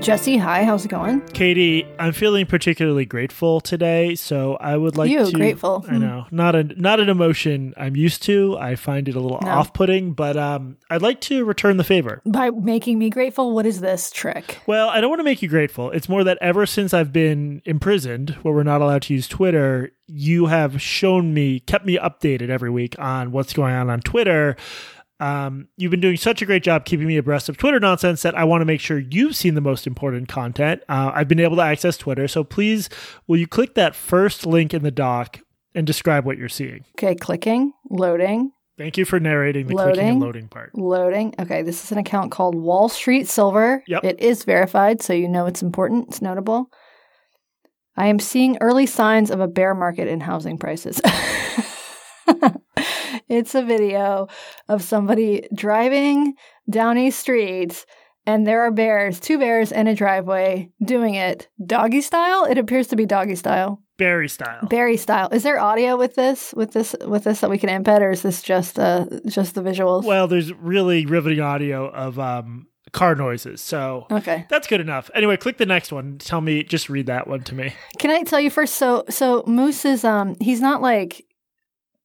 Jesse, hi, how's it going? Katie, I'm feeling particularly grateful today, so I would like to You, to grateful. I know. Not a not an emotion I'm used to. I find it a little No. off-putting, but um I'd like to return the favor. By making me grateful, what is this trick? Well, I don't want to make you grateful. It's more that ever since I've been imprisoned, where we're not allowed to use Twitter, you have shown me, kept me updated every week on what's going on on Twitter. Um, you've been doing such a great job keeping me abreast of Twitter nonsense that I want to make sure you've seen the most important content. Uh, I've been able to access Twitter, so please, will you click that first link in the doc and describe what you're seeing? Okay, clicking, loading, Thank you for narrating the clicking and Loading. loading part. loading. Okay, this is an account called Wall Street Silver. Yep. It is verified, so you know it's important, it's notable. I am seeing early signs of a bear market in housing prices. it's a video of somebody driving down a street and there are bears, two bears in a driveway doing it doggy style. It appears to be doggy style. Barry style. Barry style. Is there audio with this? With this? With this that we can embed, or is this just uh just the visuals? Well, there's really riveting audio of um, car noises, so okay. that's good enough. Anyway, click the next one. Tell me, just read that one to me. Can I tell you first? So so Moose is um he's not like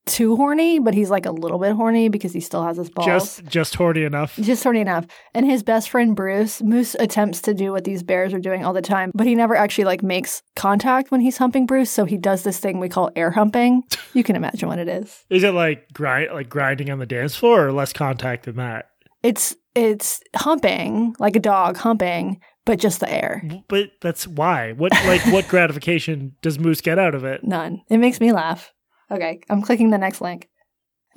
too horny, but he's like a little bit horny because he still has his balls. Just, just horny enough. Just horny enough. And his best friend Bruce, Moose attempts to do what these bears are doing all the time, but he never actually like makes contact when he's humping Bruce. So he does this thing we call air humping. You can imagine what it is. Is it like grind, like grinding on the dance floor, or less contact than that? It's it's humping like a dog humping, but just the air. But that's why. What, like, what gratification does Moose get out of it? None. It makes me laugh. Okay, I'm clicking the next link.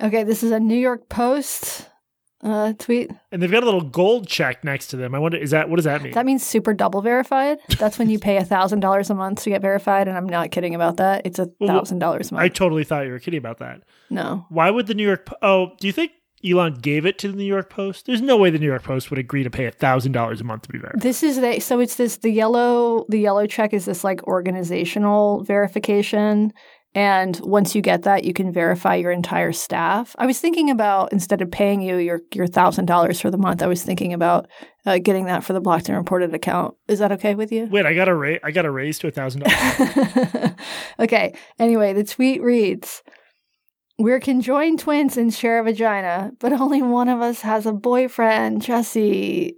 Okay, this is a New York Post uh, tweet. And they've got a little gold check next to them. I wonder, is that what does that mean? That means super double verified. That's when you pay a thousand dollars a month to get verified, and I'm not kidding about that. It's a thousand dollars a month. I totally thought you were kidding about that. no, Why would the New York? Po- oh, do you think Elon gave it to the New York Post? There's no way the New York Post would agree to pay a thousand dollars a month to be verified. this is the so it's this the yellow the yellow check is this like organizational verification. And once you get that, you can verify your entire staff. I was thinking about instead of paying you your your thousand dollars for the month, I was thinking about uh, getting that for the blocked and reported account. Is that okay with you? Wait, I got a raise. I got a raise to a thousand dollars. okay. Anyway, the tweet reads We're conjoined twins and share a vagina, but only one of us has a boyfriend. Jesse.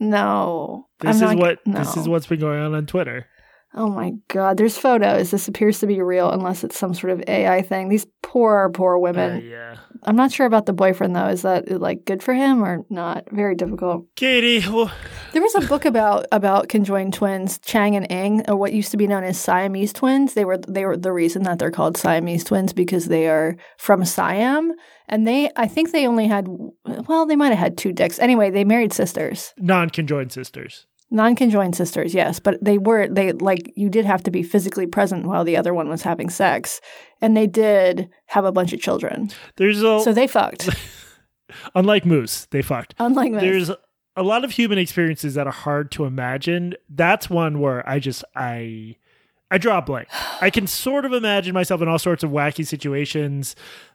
No. This I'm is not- what no. this is what's been going on on Twitter. Oh my God. There's photos. This appears to be real unless it's some sort of AI thing. These poor, poor Uh, women. yeah, I'm not sure about the boyfriend though. Is that like good for him or not? Very difficult. Katie. Well, There was a book about about conjoined twins, Chang and Eng, or what used to be known as Siamese twins. They were they were the reason that they're called Siamese twins because they are from Siam, and they I think they only had well they might have had two dicks. Anyway, they married sisters, non-conjoined sisters. Non-conjoined sisters, yes, but they were they like you did have to be physically present while the other one was having sex, and they did have a bunch of children. There's a So they fucked. unlike Moose, they fucked. Unlike this. There's a lot of human experiences that are hard to imagine. That's one where I just I I draw a blank. I can sort of imagine myself in all sorts of wacky situations,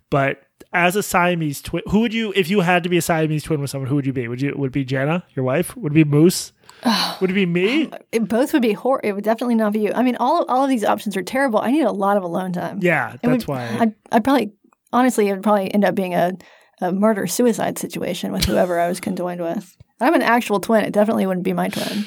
but as a Siamese twin, who would you if you had to be a Siamese twin with someone? Who would you be? Would you would it be Jenna, your wife? Would it be Moose? would it be me? It both would be hor. It would definitely not be you. I mean, all all of these options are terrible. I need a lot of alone time. Yeah, It that's would- why. I'd, I'd probably, honestly, it would probably end up being a, a murder suicide situation with whoever I was conjoined with. I'm an actual twin. It definitely wouldn't be my twin.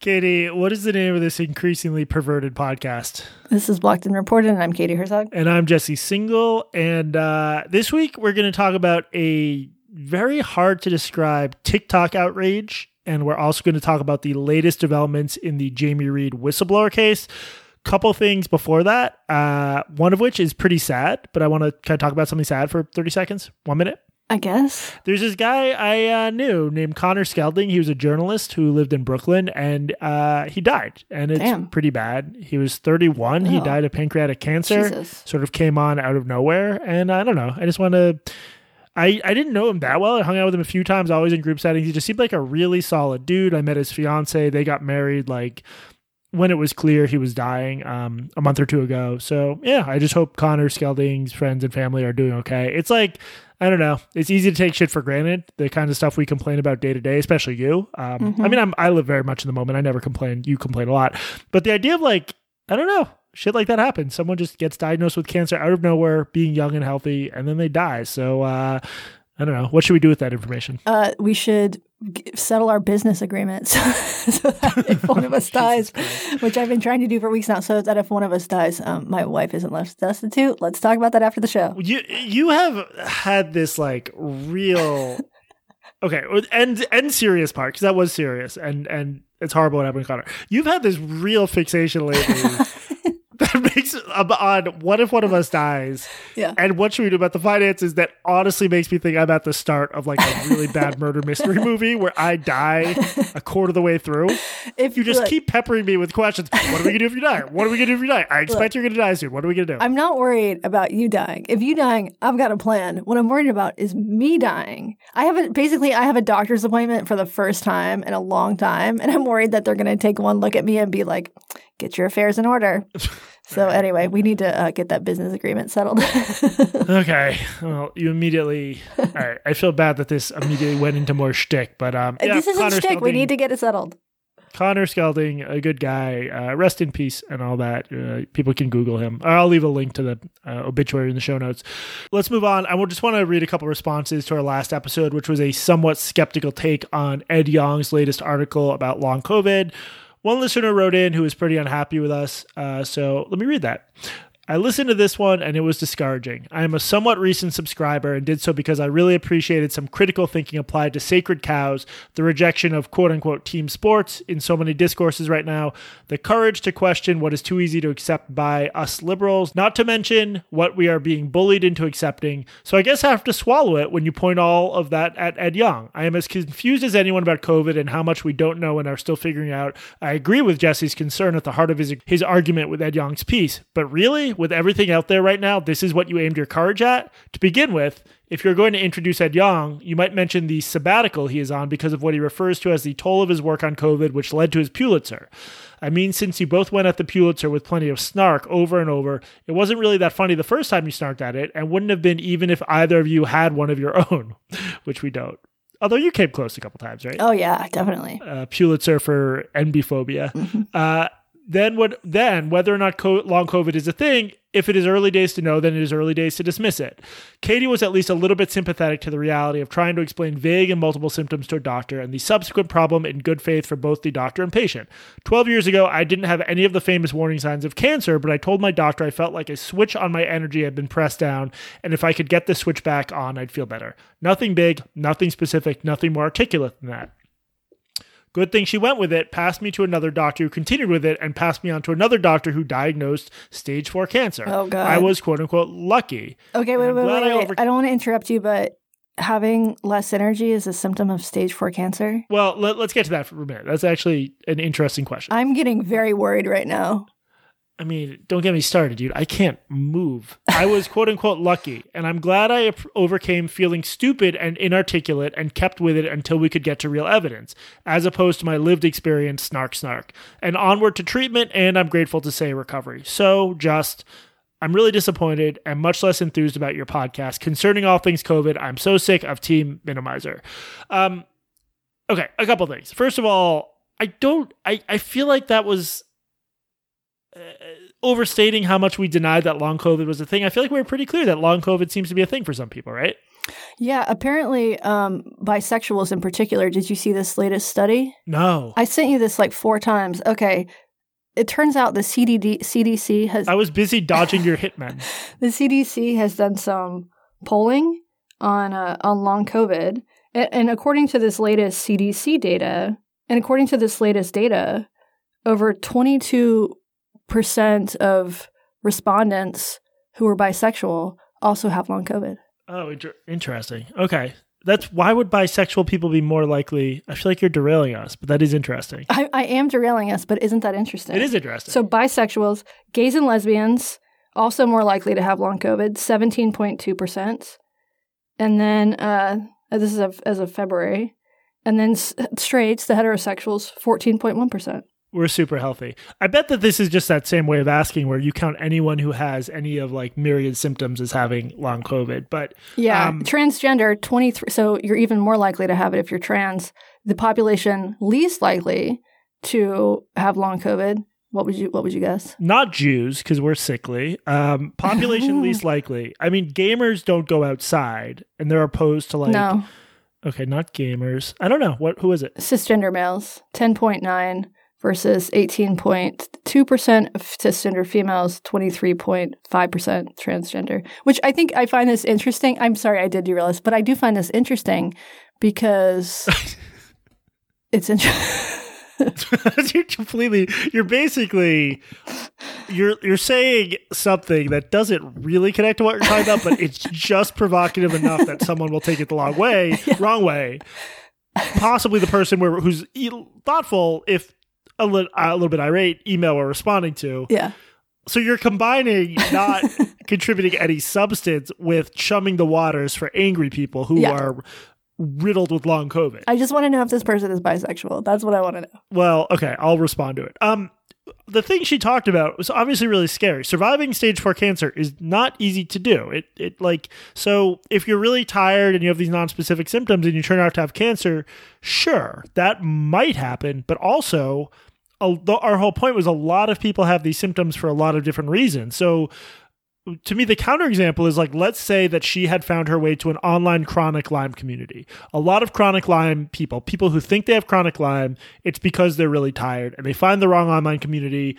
Katie, what is the name of this increasingly perverted podcast? This is Blocked and Reported, and I'm Katie Herzog. And I'm Jesse Singal. And uh, this week we're going to talk about a very hard to describe TikTok outrage. And we're also going to talk about the latest developments in the Jamie Reed whistleblower case. Couple things before that. Uh, one of which is pretty sad, but I want to kind of talk about something sad for 30 seconds. One minute. I guess. There's this guy I uh, knew named Connor Skelding. He was a journalist who lived in Brooklyn, and uh, he died, and it's Damn. pretty bad. He was 31. He Oh. died of pancreatic cancer. Jesus. Sort of came on out of nowhere, and I don't know. I just want to. I, I didn't know him that well. I hung out with him a few times, always in group settings. He just seemed like a really solid dude. I met his fiance. They got married like when it was clear he was dying um, a month or two ago. So yeah, I just hope Connor Skelding's friends and family are doing okay. It's like I don't know. It's easy to take shit for granted, the kind of stuff we complain about day to day, especially you. Um, Mm-hmm. I mean, I'm, I live very much in the moment. I never complain. You complain a lot. But the idea of like, I don't know, shit like that happens. Someone just gets diagnosed with cancer out of nowhere, being young and healthy, and then they die. So, uh, I don't know. What should we do with that information? Uh, we should settle our business agreements so that if one of us dies, which I've been trying to do for weeks now, so that if one of us dies, um, my wife isn't left destitute. Let's talk about that after the show. You you have had this like real okay and and serious part because that was serious and and it's horrible what happened to Connor. You've had this real fixation lately on what if one of us dies Yeah. and what should we do about the finances that honestly makes me think I'm at the start of like a really bad murder mystery movie where I die a quarter of the way through. If You just look, keep peppering me with questions. What are we gonna do if you die? What are we gonna do if you die? I expect you're gonna die soon. What are we gonna do? I'm not worried about you dying. If you dying, I've got a plan. What I'm worried about is me dying. I have a, basically I have a doctor's appointment for the first time in a long time, and I'm worried that they're going to take one look at me and be like, "Get your affairs in order." So anyway, we need to uh, get that business agreement settled. Okay. Well, you immediately. All right. I feel bad that this immediately went into more shtick, but um, yeah, this isn't Connor shtick. We need to get it settled. Connor Skelding, a good guy. Uh, rest in peace and all that. Uh, people can Google him. I'll leave a link to the uh, obituary in the show notes. Let's move on. I will just want to read a couple responses to our last episode, which was a somewhat skeptical take on Ed Yong's latest article about long COVID. One listener wrote in who was pretty unhappy with us. Uh, so let me read that. I listened to this one and it was discouraging. I am a somewhat recent subscriber and did so because I really appreciated some critical thinking applied to sacred cows, the rejection of quote unquote team sports in so many discourses right now, the courage to question what is too easy to accept by us liberals, not to mention what we are being bullied into accepting. So I guess I have to swallow it when you point all of that at Ed Yong. I am as confused as anyone about COVID and how much we don't know and are still figuring out. I agree with Jesse's concern at the heart of his his argument with Ed Yong's piece, but really, with everything out there right now, this is what you aimed your courage at to begin with. If you're going to introduce Ed Yong, you might mention the sabbatical he is on because of what he refers to as the toll of his work on COVID, which led to his Pulitzer. I mean, since you both went at the Pulitzer with plenty of snark over and over, it wasn't really that funny the first time you snarked at it, and wouldn't have been even if either of you had one of your own, which we don't. Although you came close a couple times, right? Oh yeah, definitely. uh, Pulitzer for NB phobia. Uh, then what? Then whether or not co- long COVID is a thing, if it is early days to know, then it is early days to dismiss it. Katie was at least a little bit sympathetic to the reality of trying to explain vague and multiple symptoms to a doctor and the subsequent problem in good faith for both the doctor and patient. Twelve years ago, I didn't have any of the famous warning signs of cancer, but I told my doctor I felt like a switch on my energy had been pressed down, and if I could get the switch back on, I'd feel better. Nothing big, nothing specific, nothing more articulate than that. Good thing she went with it, passed me to another doctor who continued with it, and passed me on to another doctor who diagnosed stage four cancer. Oh, God. I was quote unquote lucky. Okay, wait, wait, wait, I over- I don't want to interrupt you, but having less energy is a symptom of stage four cancer. Well, let, us get to that for a minute. That's actually an interesting question. I'm getting very worried right now. I mean, don't get me started, dude. I can't move. I was quote unquote lucky, and I'm glad I overcame feeling stupid and inarticulate and kept with it until we could get to real evidence, as opposed to my lived experience, snark, snark, and onward to treatment, and I'm grateful to say recovery. So, just. I'm really disappointed and much less enthused about your podcast concerning all things COVID. I'm so sick of Team Minimizer. Um, okay, a couple things. First of all, I don't. I I feel like that was overstating how much we denied that long COVID was a thing. I feel like we were pretty clear that long COVID seems to be a thing for some people, right? Yeah, apparently, um, bisexuals in particular. Did you see this latest study? No. I sent you this like four times. Okay. It turns out the CDD, CDC has I was busy dodging your hitmen. the CDC has done some polling on uh, on long COVID, and, and according to this latest CDC data, and according to this latest data, over twenty two percent of respondents who are bisexual also have long COVID. Oh, inter- interesting. Okay. That's why would bisexual people be more likely? I feel like you're derailing us, but that is interesting. I, I am derailing us, but isn't that interesting? It is interesting. So bisexuals, gays and lesbians also more likely to have long COVID, 17.2%. And then uh, this is of, as of February. And then s- straights, the heterosexuals, 14.1%. We're super healthy. I bet that this is just that same way of asking where you count anyone who has any of like myriad symptoms as having long COVID. But Yeah, um, transgender, 23. So you're even more likely to have it if you're trans. The population least likely to have long COVID. What would you What would you guess? not Jews because we're sickly. Um, population least likely. I mean, gamers don't go outside, and they're opposed to like. no, Okay, not gamers. I don't know what. Who is it? cisgender males, 10.9 versus 18.2% of cisgender females, 23.5% transgender. Which I think I find this interesting. I'm sorry, I did derail this, but I do find this interesting because it's interesting. you're completely. You're basically. You're you're saying something that doesn't really connect to what you're talking about, but it's just provocative enough that someone will take it the long way, wrong way. Possibly the person where, who's thoughtful, if a, li- a little bit irate, email we're responding to. yeah. So you're combining not contributing any substance with chumming the waters for angry people who Yeah. are riddled with long COVID. I just want to know if this person is bisexual. That's what I want to know. Well, okay, I'll respond to it. Um, the thing she talked about was obviously really scary. Surviving stage four cancer is not easy to do. It it like so if you're really tired and you have these non-specific symptoms and you turn out to have cancer, sure, that might happen. But also, our whole point was a lot of people have these symptoms for a lot of different reasons. So to me, the counterexample is like, let's say that she had found her way to an online chronic Lyme community. A lot of chronic Lyme people, people who think they have chronic Lyme, it's because they're really tired and they find the wrong online community.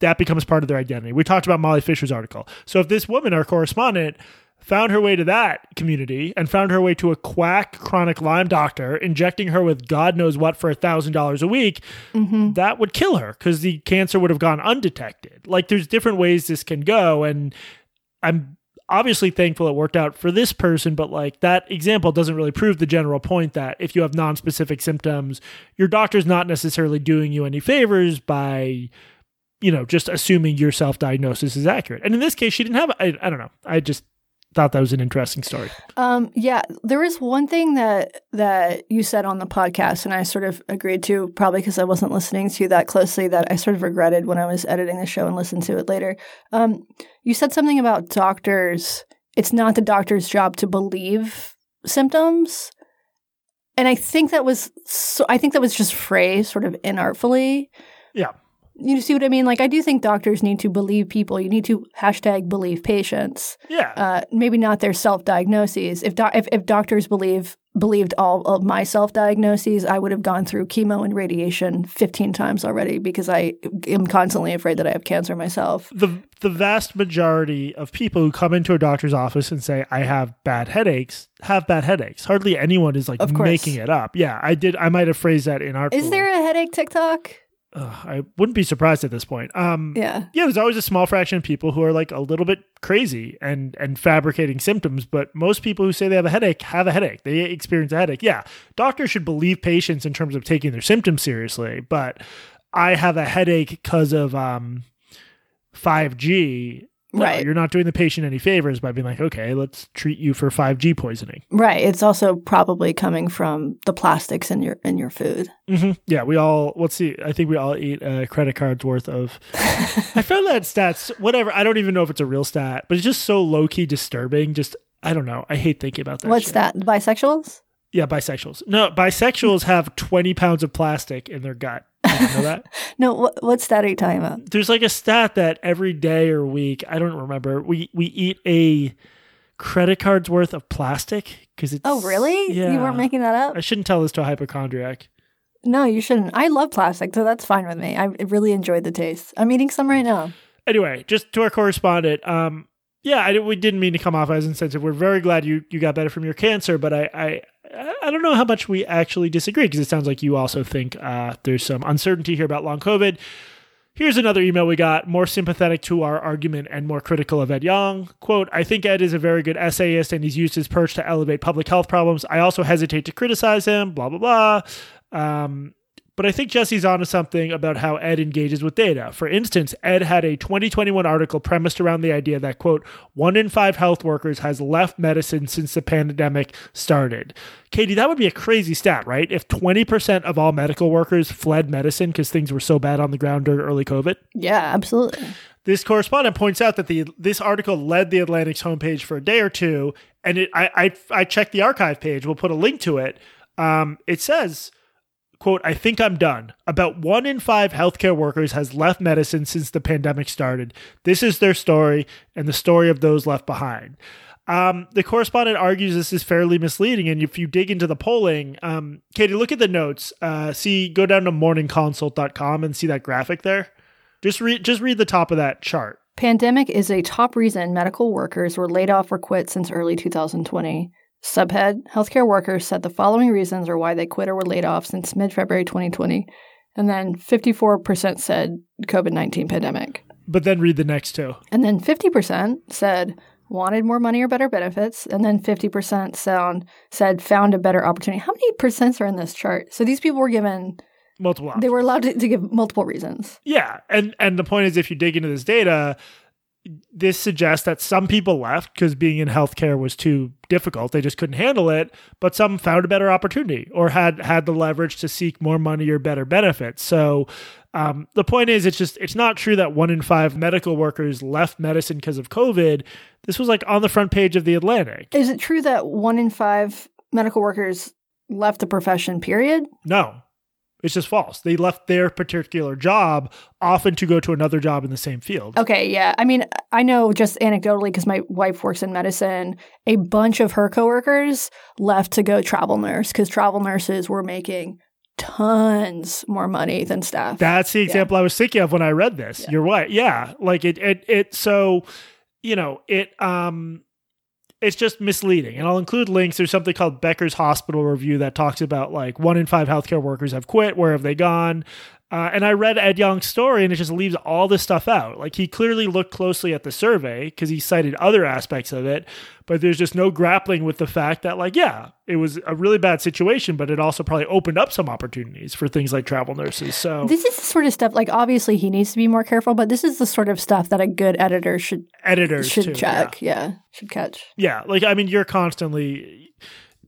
That becomes part of their identity. We talked about Molly Fischer's article. So if this woman, our correspondent, found her way to that community and found her way to a quack chronic Lyme doctor, injecting her with God knows what for a thousand dollars a week, mm-hmm. that would kill her because the cancer would have gone undetected. Like there's different ways this can go, and I'm obviously thankful it worked out for this person, but like that example doesn't really prove the general point that if you have non-specific symptoms, your doctor's not necessarily doing you any favors by you know just assuming your self-diagnosis is accurate. And in this case, she didn't have I, I don't know. I just thought that was an interesting story. Um, yeah, there is one thing that that you said on the podcast, and I sort of agreed to, probably because I wasn't listening to you that closely, that I sort of regretted when I was editing the show and listened to it later. Um, you said something about doctors. It's not the doctor's job to believe symptoms, and I think that was so. I think that was just phrased sort of inartfully. Yeah. You see what I mean? Like, I do think doctors need to believe people. You need to hashtag believe patients Yeah. uh, maybe not their self diagnoses. If, do- if if doctors believe believed all of my self diagnoses, I would have gone through chemo and radiation fifteen times already because I am constantly afraid that I have cancer myself. the the vast majority of people who come into a doctor's office and say I have bad headaches have bad headaches. Hardly anyone is like making it up. Yeah, I did. I might have phrased that in our. Is there a headache TikTok? I wouldn't be surprised at this point. Um, Yeah. yeah, there's always a small fraction of people who are like a little bit crazy and and fabricating symptoms, but most people who say they have a headache have a headache. They experience a headache. Yeah, doctors should believe patients in terms of taking their symptoms seriously, but I have a headache because of um 5G. No, Right. you're not doing the patient any favors by being like, okay, let's treat you for 5G poisoning. Right. It's also probably coming from the plastics in your in your food. Mm-hmm. Yeah, we all. Let's see. I think we all eat a credit card's worth of. I found that stats. Whatever. I don't even know if it's a real stat, but it's just so low key disturbing. Just I don't know. I hate thinking about that. What's shit. that? Bisexuals? Yeah, bisexuals. No, bisexuals have twenty pounds of plastic in their gut. Did know that? No. What, what stat are you talking about? There's like a stat that every day or week, I don't remember. We we eat a credit card's worth of plastic because it's. Oh, really? Yeah. You weren't making that up? I shouldn't tell this to a hypochondriac. No, you shouldn't. I love plastic, so that's fine with me. I really enjoyed the taste. I'm eating some right now. anyway, just to our correspondent, um, yeah, I, we didn't mean to come off as insensitive. We're very glad you you got better from your cancer, but I I, I don't know how much we actually disagree because it sounds like you also think uh, there's some uncertainty here about long COVID. Here's another email we got, more sympathetic to our argument and more critical of Ed Yong. Quote, I think Ed is a very good essayist and he's used his perch to elevate public health problems. I also hesitate to criticize him, blah, blah, blah. Um, But I think Jesse's onto something about how Ed engages with data. For instance, Ed had a 2021 article premised around the idea that, quote, one in five health workers has left medicine since the pandemic started. Katie, that would be a crazy stat, right? If 20% of all medical workers fled medicine because things were so bad on the ground during early COVID. Yeah, absolutely. This correspondent points out that the this article led the Atlantic's homepage for a day or two, and it, I, I I checked the archive page. We'll put a link to it. Um, it says quote, I think I'm done. About one in five healthcare workers has left medicine since the pandemic started. This is their story and the story of those left behind. Um, the correspondent argues this is fairly misleading, and if you dig into the polling, um, Katie, look at the notes. Uh, see, go down to morningconsult.com and see that graphic there. Just read, just read the top of that chart. Pandemic is a top reason medical workers were laid off or quit since early 2020. Subhead Healthcare workers said the following reasons are why they quit or were laid off since mid February 2020. And then 54% said COVID 19 pandemic. But then read the next two. And then 50% said wanted more money or better benefits. And then 50% sound said found a better opportunity. How many percents are in this chart? So these people were given multiple options. They were allowed to, to give multiple reasons. Yeah. And and the point is if you dig into this data, this suggests that some people left because being in healthcare was too difficult. They just couldn't handle it. But some found a better opportunity or had had the leverage to seek more money or better benefits. So um, the point is, it's just it's not true that one in five medical workers left medicine because of COVID. This was like on the front page of the Atlantic. Is it true that one in five medical workers left the profession? Period. No, it's just false. They left their particular job often to go to another job in the same field. Okay, yeah. I mean, I know just anecdotally because my wife works in medicine, a bunch of her coworkers left to go travel nurse because travel nurses were making tons more money than staff. That's the example yeah. I was thinking of when I read this. Yeah. You're right. Yeah. Like it it it so you know, it um it's just misleading. And I'll include links. There's something called Becker's Hospital Review that talks about like one in five healthcare workers have quit. Where have they gone? Uh, and I read Ed Yong's story, and it just leaves all this stuff out. Like he clearly looked closely at the survey because he cited other aspects of it, but there's just no grappling with the fact that, like, yeah, it was a really bad situation, but it also probably opened up some opportunities for things like travel nurses. So this is the sort of stuff. Like, obviously, he needs to be more careful, but this is the sort of stuff that a good editor should editors should too, check. Yeah. yeah, should catch. Yeah, like I mean, you're constantly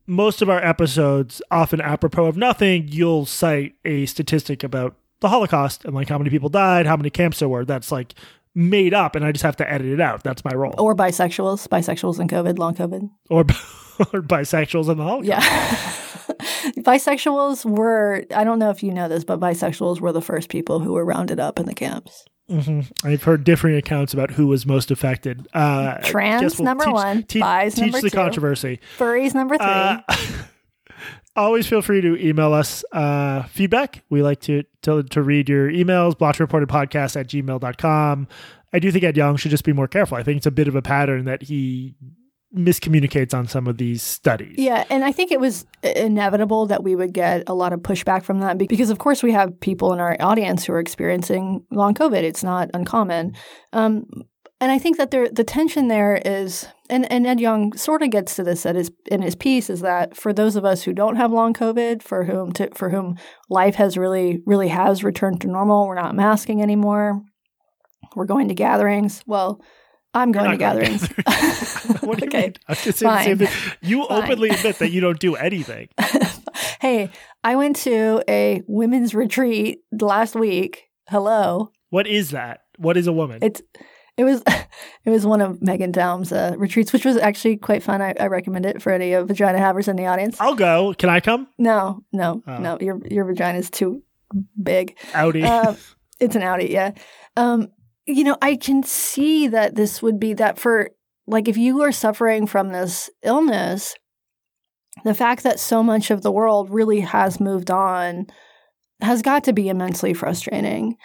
most of our episodes, often apropos of nothing, you'll cite a statistic about the Holocaust and like how many people died, how many camps there were. That's like made up, and I just have to edit it out. That's my role. Or bisexuals, bisexuals and COVID, long COVID. Or, or bisexuals and the Holocaust. Yeah. bisexuals were, I don't know if you know this, but bisexuals were the first people who were rounded up in the camps. Mm-hmm. I've heard differing accounts about who was most affected. Uh, Trans we'll number teach, one, te- bis teach number the two, controversy. Furries number three. Uh, always feel free to email us uh, feedback. We like to, to, to read your emails, podcast at gmail.com. I do think Ed Yong should just be more careful. I think it's a bit of a pattern that he miscommunicates on some of these studies. Yeah, and I think it was inevitable that we would get a lot of pushback from that because, of course, we have people in our audience who are experiencing long COVID. It's not uncommon. Um, and I think that there, the tension there is, and, and Ed Yong sort of gets to this at his, in his piece, is that for those of us who don't have long COVID, for whom to, for whom life has really really has returned to normal, we're not masking anymore, we're going to gatherings. Well, I'm going to gatherings. gatherings. what do you okay. mean? I was say the same thing. You Fine. openly admit that you don't do anything. hey, I went to a women's retreat last week. Hello. What is that? What is a woman? It's it was it was one of Meghan Daum's uh, retreats, which was actually quite fun. I, I, recommend it for any of vagina havers in the audience. I'll go. Can I come? No, no, oh. no. Your your vagina is too big. Audi. Uh, it's an Audi, yeah. Um, you know, I can see that this would be that for like if you are suffering from this illness, the fact that so much of the world really has moved on has got to be immensely frustrating.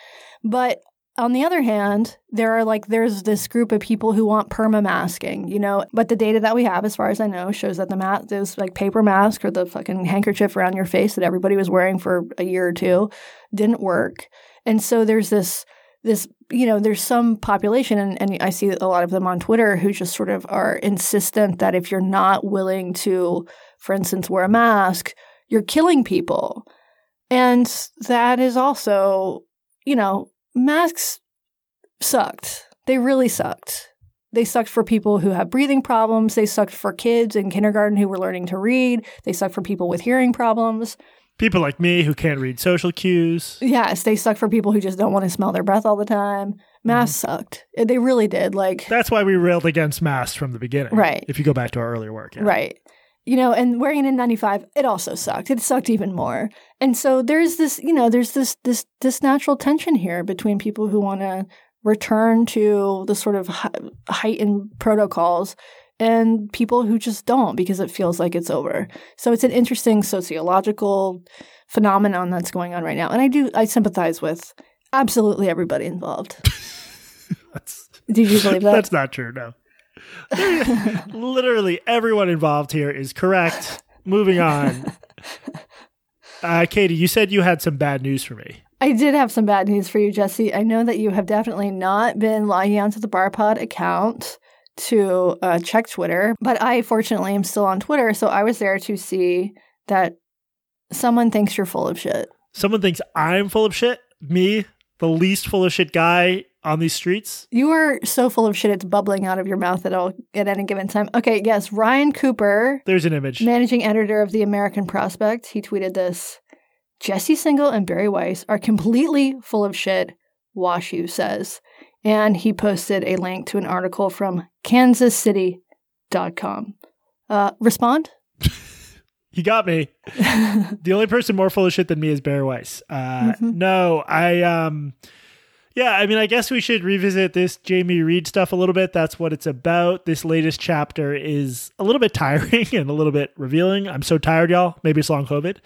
But on the other hand, there are like there's this group of people who want perma masking, you know, but the data that we have, as far as I know, shows that the mask, those like paper mask or the fucking handkerchief around your face that everybody was wearing for a year or two, didn't work. And so there's this this you know there's some population and, and i see a lot of them on twitter who just sort of are insistent that if you're not willing to for instance wear a mask you're killing people And that is also, you know, masks sucked. They really sucked. They sucked for people who have breathing problems. They sucked for kids in kindergarten who were learning to read. They sucked for people with hearing problems. People like me who can't read social cues. Yes, they suck for people who just don't want to smell their breath all the time. Masks mm-hmm. sucked. They really did. Like That's why we railed against masks from the beginning. Right. If you go back to our earlier work. yeah. Right. You know, and wearing an N95, it also sucked. It sucked even more. And so there's this, you know, there's this this this natural tension here between people who want to return to the sort of heightened protocols and people who just don't because it feels like it's over. So it's an interesting sociological phenomenon that's going on right now. And I do I sympathize with absolutely everybody involved. That's, Did you believe that? that's not true, no. Literally everyone involved here is correct. Moving on. Uh, Katie, you said you had some bad news for me. I did have some bad news for you, Jesse. I know that you have definitely not been logging onto the BarPod account to uh, check Twitter, but I fortunately am still on Twitter, so I was there to see that someone thinks you're full of shit. Someone thinks I'm full of shit. Me, the least full of shit guy on these streets. You are so full of shit; it's bubbling out of your mouth at all at any given time. Okay, yes, Ryan Cooper, There's an image. managing editor of the American Prospect, he tweeted this: Jesse Singal and Bari Weiss are completely full of shit. Washu says, and he posted a link to an article from KansasCity.com. Uh, respond. He got me. the only person more full of shit than me is Bari Weiss. Uh, Mhm. No, I um, yeah. I mean, I guess we should revisit this Jamie Reed stuff a little bit. That's what it's about. This latest chapter is a little bit tiring and a little bit revealing. I'm so tired, y'all. Maybe it's long COVID.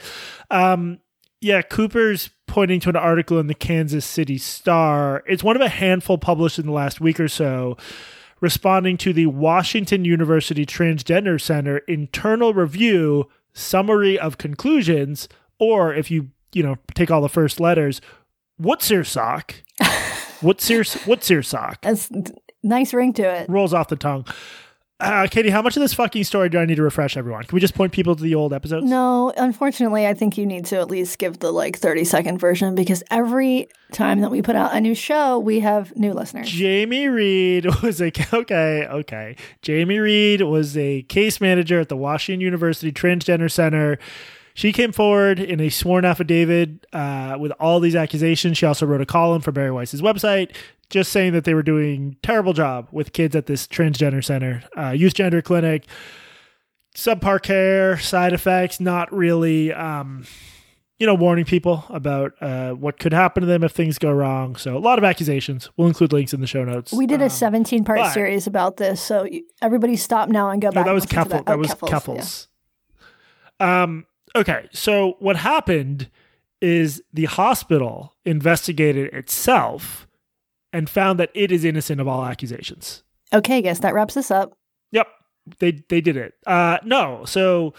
Um, yeah, Cooper's pointing to an article in the Kansas City Star. It's one of a handful published in the last week or so responding to the Washington University Transgender Center internal review summary of conclusions, or if you you know take all the first letters, what's your sock? What's your what's your sock? That's nice ring to it. Rolls off the tongue. Uh, Katie, how much of this fucking story do I need to refresh everyone? Can we just point people to the old episodes? No, unfortunately, I think you need to at least give the like 30 second version because every time that we put out a new show, we have new listeners. Jamie Reed was a okay, okay. Jamie Reed was a case manager at the Washington University Transgender Center. She came forward in a sworn affidavit uh, with all these accusations. She also wrote a column for Bari Weiss's website, just saying that they were doing terrible job with kids at this transgender center, uh, youth gender clinic, subpar care, side effects, not really. Um, you know, warning people about uh, what could happen to them if things go wrong. So a lot of accusations. We'll include links in the show notes. We did Um, a 17 part but- series about this, so everybody stop now and go No, back. that was Keffel. Oh, That was Keffals, yeah. Um. Okay. So what happened is the hospital investigated itself and found that it is innocent of all accusations. Okay, guess that wraps this up. Yep. They they did it. Uh no. So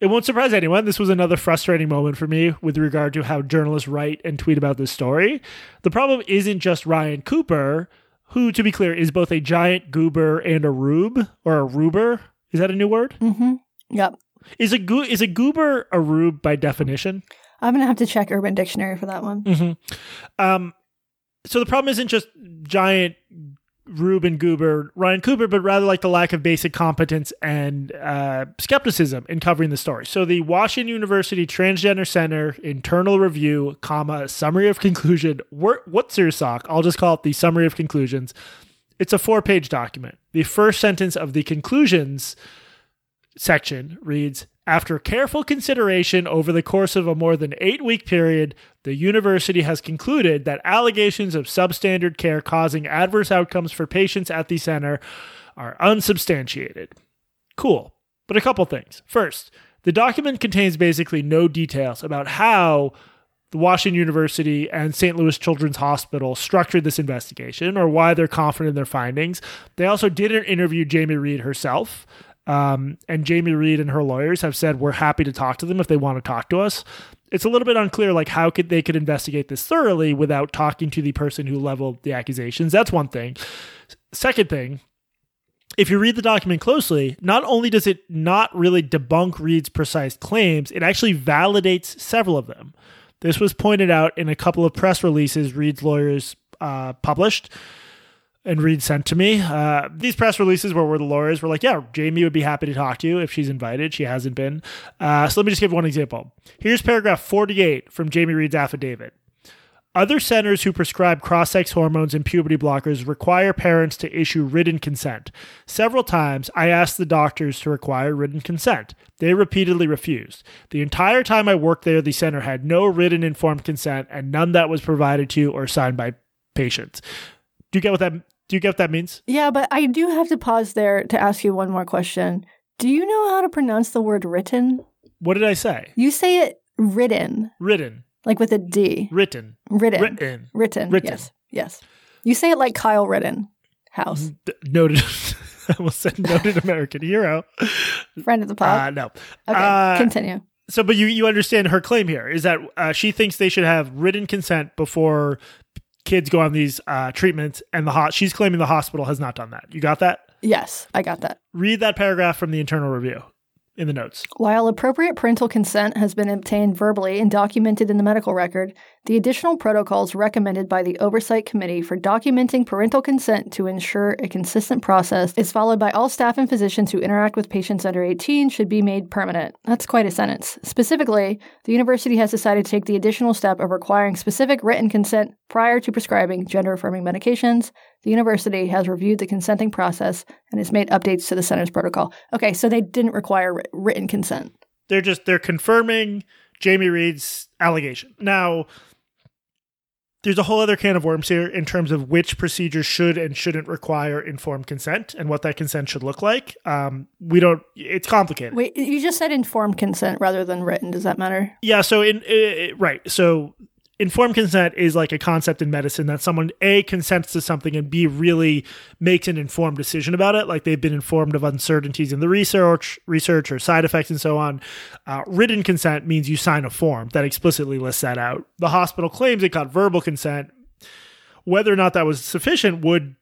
it won't surprise anyone. This was another frustrating moment for me with regard to how journalists write and tweet about this story. The problem isn't just Ryan Cooper, who, to be clear, is both a giant goober and a rube or a ruber. Is that a new word? Mm-hmm. Yep. Is a go- is a goober a rube by definition? I'm going to have to check Urban Dictionary for that one. Mm-hmm. Um, so the problem isn't just giant Rube and Goober, Ryan Cooper, but rather like the lack of basic competence and uh, skepticism in covering the story. So the Washington University Transgender Center internal review, comma summary of conclusion. wor- What's your sock? I'll just call it the summary of conclusions. It's a four-page document. The first sentence of the conclusions section reads After careful consideration over the course of a more than eight week period, the university has concluded that allegations of substandard care causing adverse outcomes for patients at the center are unsubstantiated. Cool. But a couple things. First, the document contains basically no details about how the Washington University and St. Louis Children's Hospital structured this investigation or why they're confident in their findings. They also didn't interview Jamie Reed herself. Um, and Jamie Reed and her lawyers have said we're happy to talk to them if they want to talk to us. It's a little bit unclear, like how could they could investigate this thoroughly without talking to the person who leveled the accusations. That's one thing. Second thing, if you read the document closely, not only does it not really debunk Reed's precise claims, it actually validates several of them. This was pointed out in a couple of press releases Reed's lawyers uh, published and Reed sent to me. Uh, these press releases were where the lawyers were like, yeah, Jamie would be happy to talk to you if she's invited. She hasn't been. Uh, so let me just give one example. Here's paragraph 48 from Jamie Reed's affidavit. Other centers who prescribe cross sex hormones and puberty blockers require parents to issue written consent. Several times, I asked the doctors to require written consent. They repeatedly refused. The entire time I worked there, the center had no written informed consent and none that was provided to or signed by patients. Do you get what that do you get what that means? Yeah, but I do have to pause there to ask you one more question. Do you know how to pronounce the word written? What did I say? You say it written. Written. Like with a D. Written. Written. Written. Written. Written. Yes. Yes. You say it like Kyle Ritten. House. D- noted. I almost said noted American hero. Friend of the Uh, pod. no. okay. uh, continue. So, but you you understand her claim here is that uh, she thinks they should have written consent before kids go on these uh, treatments, and the hot she's claiming the hospital has not done that. You got that? Yes, I got that. Read that paragraph from the internal review in the notes. While appropriate parental consent has been obtained verbally and documented in the medical record, the additional protocols recommended by the Oversight Committee for documenting parental consent to ensure a consistent process is followed by all staff and physicians who interact with patients under 18 should be made permanent. That's quite a sentence. Specifically, the university has decided to take the additional step of requiring specific written consent prior to prescribing gender affirming medications. The university has reviewed the consenting process and has made updates to the center's protocol. Okay, so they didn't require written consent. They're just they're confirming Jamie Reed's allegation. Now, there's a whole other can of worms here in terms of which procedures should and shouldn't require informed consent and what that consent should look like. Um, we don't. It's complicated. Wait, you just said informed consent rather than written. Does that matter? Yeah. So in uh, right. So informed consent is like a concept in medicine that someone a consents to something and b really makes an informed decision about it. Like they've been informed of uncertainties in the research, research or side effects and so on. Uh, written consent means you sign a form that explicitly lists that out. The hospital claims it got verbal consent. Whether or not that was sufficient would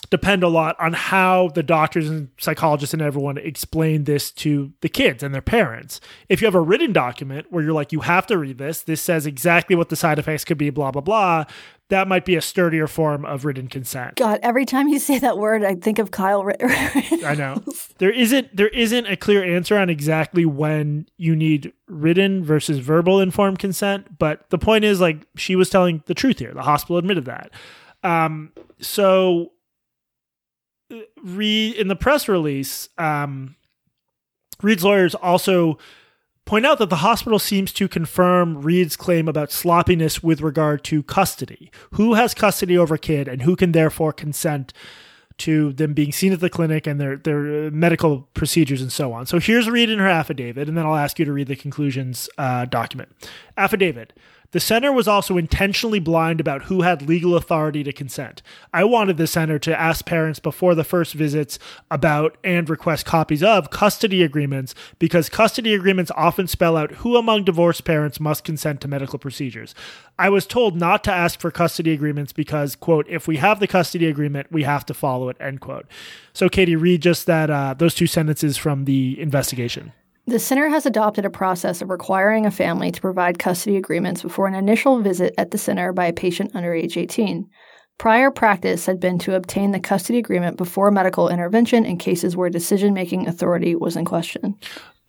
depend a lot on how the doctors and psychologists and everyone explain this to the kids and their parents. If you have a written document where you're like, you have to read this, this says exactly what the side effects could be, blah, blah, blah, that might be a sturdier form of written consent. God, every time you say that word, I think of Kyle. Rit- I know. There isn't there isn't a clear answer on exactly when you need written versus verbal informed consent, but the point is like she was telling the truth here. The hospital admitted that. Um so Reed in the press release, um, Reed's lawyers also point out that the hospital seems to confirm Reed's claim about sloppiness with regard to custody. Who has custody over a kid and who can therefore consent to them being seen at the clinic and their their medical procedures and so on. So here's Reed in her affidavit, and then I'll ask you to read the conclusions uh, document. Affidavit. The center was also intentionally blind about who had legal authority to consent. I wanted the center to ask parents before the first visits about and request copies of custody agreements because custody agreements often spell out who among divorced parents must consent to medical procedures. I was told not to ask for custody agreements because, quote, if we have the custody agreement, we have to follow it, end quote. So, Katie, read just that, uh, those two sentences from the investigation. The center has adopted a process of requiring a family to provide custody agreements before an initial visit at the center by a patient under age 18. Prior practice had been to obtain the custody agreement before medical intervention in cases where decision making authority was in question.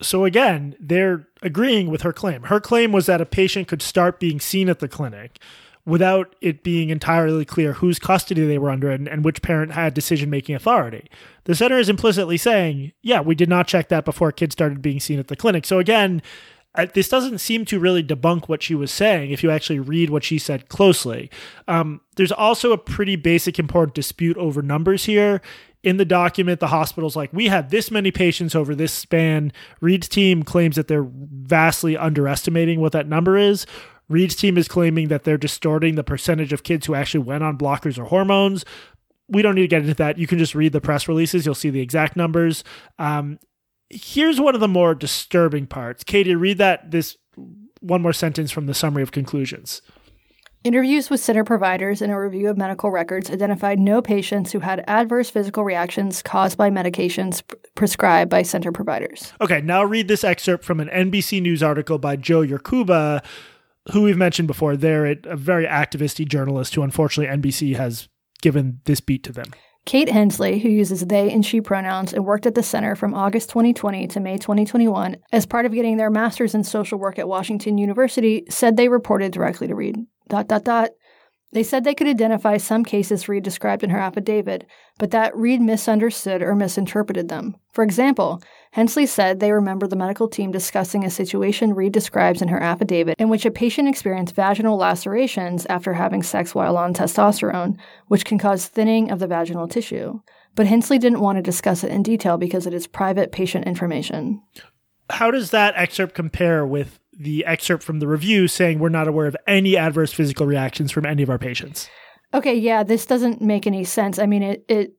So again, they're agreeing with her claim. Her claim was that a patient could start being seen at the clinic without it being entirely clear whose custody they were under and, and which parent had decision making authority. The center is implicitly saying, yeah, we did not check that before kids started being seen at the clinic. So again, this doesn't seem to really debunk what she was saying if you actually read what she said closely. Um, there's also a pretty basic important dispute over numbers here. In the document, the hospital's like, we had this many patients over this span. Reed's team claims that they're vastly underestimating what that number is. Reed's team is claiming that they're distorting the percentage of kids who actually went on blockers or hormones. We don't need to get into that. You can just read the press releases. You'll see the exact numbers. Um, here's one of the more disturbing parts. Katie, read that this one more sentence from the summary of conclusions. Interviews with center providers and a review of medical records identified no patients who had adverse physical reactions caused by medications prescribed by center providers. Okay, now read this excerpt from an NBC News article by Jo Yurcaba, who we've mentioned before. They're a very activisty journalist who unfortunately NBC has given this beat to them. Kate Hensley, who uses they and she pronouns and worked at the center from August 2020 to May 2021 as part of getting their master's in social work at Washington University, said they reported directly to Reed. Dot dot dot. They said they could identify some cases Reed described in her affidavit, but that Reed misunderstood or misinterpreted them. For example, Hensley said they remember the medical team discussing a situation Reed describes in her affidavit in which a patient experienced vaginal lacerations after having sex while on testosterone, which can cause thinning of the vaginal tissue. But Hensley didn't want to discuss it in detail because it is private patient information. How does that excerpt compare with the excerpt from the review saying we're not aware of any adverse physical reactions from any of our patients. Okay, yeah, this doesn't make any sense. I mean, it, it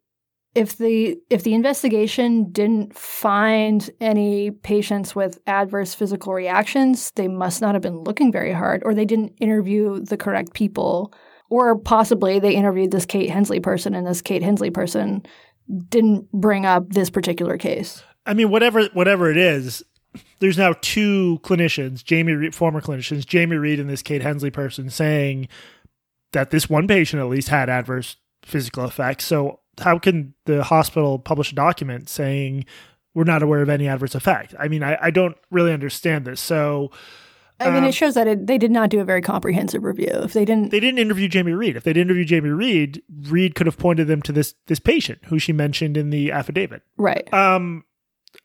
if the if the investigation didn't find any patients with adverse physical reactions, they must not have been looking very hard or they didn't interview the correct people or possibly they interviewed this Kate Hensley person and this Kate Hensley person didn't bring up this particular case. I mean, whatever whatever it is, there's now two clinicians, Jamie Reed, former clinicians, Jamie Reed and this Kate Hensley person, saying that this one patient at least had adverse physical effects. So how can the hospital publish a document saying we're not aware of any adverse effect? I mean, I, I don't really understand this. So. I mean, um, it shows that it, they did not do a very comprehensive review. If they didn't, they didn't interview Jamie Reed. If they didn't interview Jamie Reed, Reed could have pointed them to this this patient who she mentioned in the affidavit. Right. Um.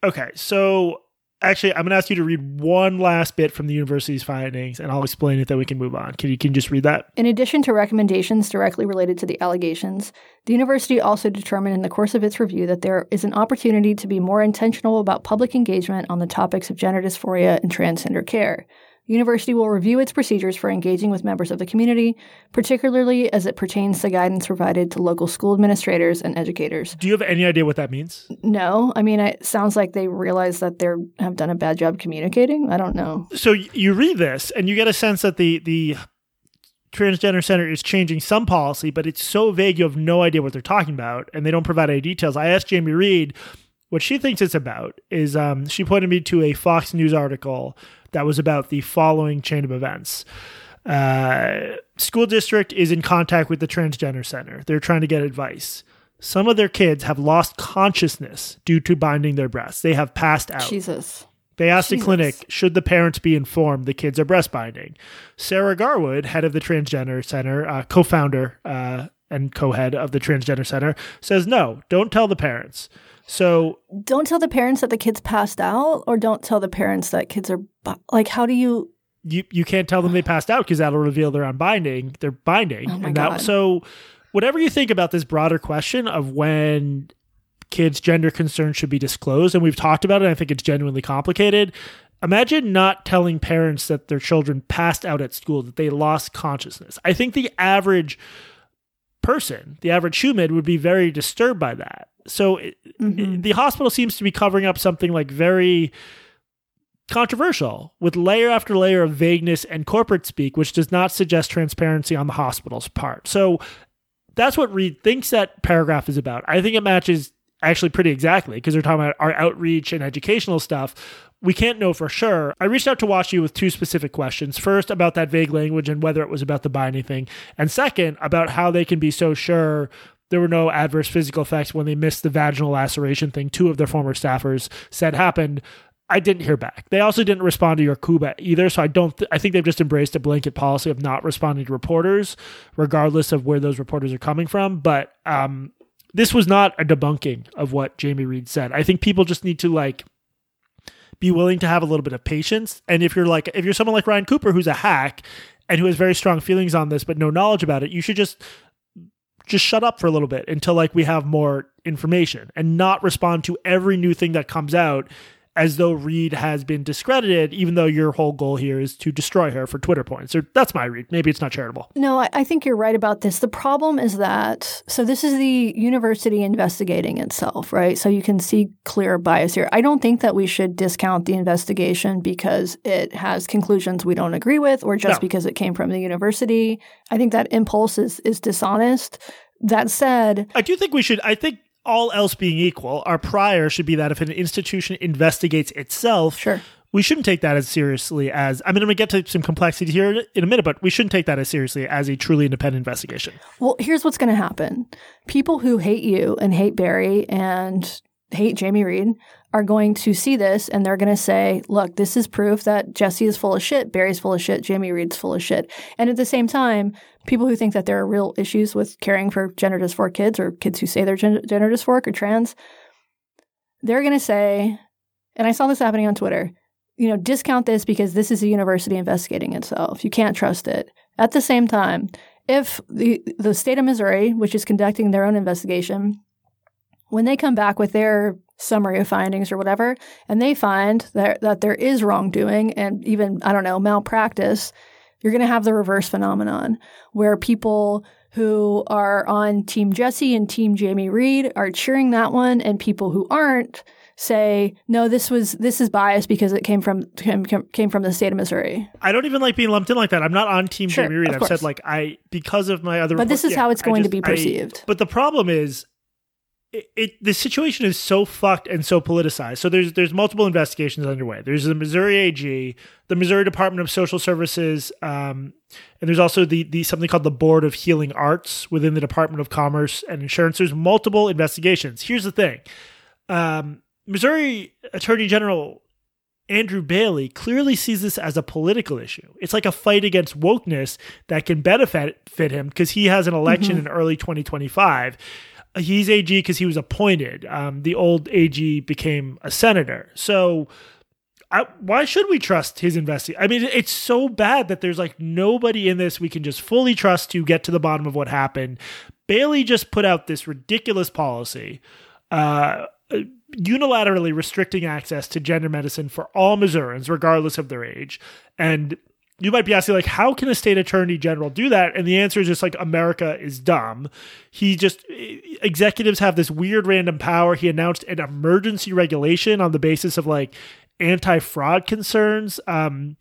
Okay. So actually, I'm going to ask you to read one last bit from the university's findings, and I'll explain it. Then we can move on. Can you can you just read that? In addition to recommendations directly related to the allegations, the university also determined in the course of its review that there is an opportunity to be more intentional about public engagement on the topics of gender dysphoria and transgender care. University will review its procedures for engaging with members of the community, particularly as it pertains to guidance provided to local school administrators and educators. Do you have any idea what that means? No. I mean, it sounds like they realize that they have done a bad job communicating. I don't know. So you read this and you get a sense that the the transgender center is changing some policy, but it's so vague you have no idea what they're talking about, and they don't provide any details. I asked Jamie Reed what she thinks it's about. Is um, she pointed me to a Fox News article that was about the following chain of events. Uh, school district is in contact with the transgender center. They're trying to get advice. Some of their kids have lost consciousness due to binding their breasts. They have passed out. Jesus. They asked Jesus. the clinic, should the parents be informed the kids are breast binding? Sarah Garwood, head of the Transgender Center, uh, co founder uh, and co head of the Transgender Center, says no, don't tell the parents. So don't tell the parents that the kids passed out, or don't tell the parents that kids are like. How do you? You you can't tell them they passed out because that'll reveal they're unbinding. They're binding, oh and that God. so whatever you think about this broader question of when kids' gender concerns should be disclosed, and we've talked about it. I think it's genuinely complicated. Imagine not telling parents that their children passed out at school, that they lost consciousness. I think the average person, the average human, would be very disturbed by that so mm-hmm. the hospital seems to be covering up something like very controversial with layer after layer of vagueness and corporate speak, which does not suggest transparency on the hospital's part. So that's what Reed thinks that paragraph is about. I think it matches actually pretty exactly because they're talking about our outreach and educational stuff. We can't know for sure. I reached out to WashU with two specific questions. First, about that vague language and whether it was about the binding thing. And second, about how they can be so sure there were no adverse physical effects when they missed the vaginal laceration thing. Two of their former staffers said happened. I didn't hear back. They also didn't respond to Yurcaba either. So I don't. Th- I think they've just embraced a blanket policy of not responding to reporters, regardless of where those reporters are coming from. But um, this was not a debunking of what Jamie Reed said. I think people just need to like be willing to have a little bit of patience. And if you're like, if you're someone like Ryan Cooper, who's a hack and who has very strong feelings on this but no knowledge about it, you should just just shut up for a little bit until like we have more information and not respond to every new thing that comes out as though Reed has been discredited, even though your whole goal here is to destroy her for Twitter points. Or that's my read. Maybe it's not charitable. No, I, I think you're right about this. The problem is that so this is the university investigating itself, right? So you can see clear bias here. I don't think that we should discount the investigation because it has conclusions we don't agree with, or just No. because it came from the university. I think that impulse is is dishonest. That said, I do think we should. I think all else being equal, our prior should be that if an institution investigates itself, Sure. we shouldn't take that as seriously as. I mean, I'm going to get to some complexity here in a minute, but we shouldn't take that as seriously as a truly independent investigation. Well, here's what's going to happen. People who hate you and hate Bari and hate Jamie Reed are going to see this and they're going to say, look, this is proof that Jesse is full of shit, Bari's full of shit, Jamie Reed's full of shit. And at the same time, people who think that there are real issues with caring for gender dysphoric kids or kids who say they're gen- gender dysphoric or trans, they're going to say, and I saw this happening on Twitter, you know, discount this because this is a university investigating itself. You can't trust it. At the same time, if the the state of Missouri, which is conducting their own investigation, when they come back with their summary of findings or whatever, and they find that that there is wrongdoing and even I don't know malpractice, you're going to have the reverse phenomenon where people who are on Team Jesse and Team Jamie Reed are cheering that one, and people who aren't say, "No, this was this is biased because it came from came, came from the state of Missouri." I don't even like being lumped in like that. I'm not on Team Sure, Jamie Reed. I've course. said like I because of my other. But this is yeah, how it's I going to just- be I- perceived. but the problem is. It, it the situation is so fucked and so politicized. So there's there's multiple investigations underway. There's the Missouri AG, the Missouri Department of Social Services, um, and there's also the the something called the Board of Healing Arts within the Department of Commerce and Insurance. There's multiple investigations. Here's the thing: um, Missouri Attorney General Andrew Bailey clearly sees this as a political issue. It's like a fight against wokeness that can benefit fit him because he has an election in early 2025. He's AG because he was appointed. Um, the old AG became a senator. So I, why should we trust his investigation? I mean, it's so bad that there's like nobody in this we can just fully trust to get to the bottom of what happened. Bailey just put out this ridiculous policy, uh, unilaterally restricting access to gender medicine for all Missourians, regardless of their age. And you might be asking, like, how can a state attorney general do that? And the answer is just like America is dumb. He just executives have this weird random power. He announced an emergency regulation on the basis of like anti-fraud concerns. Um,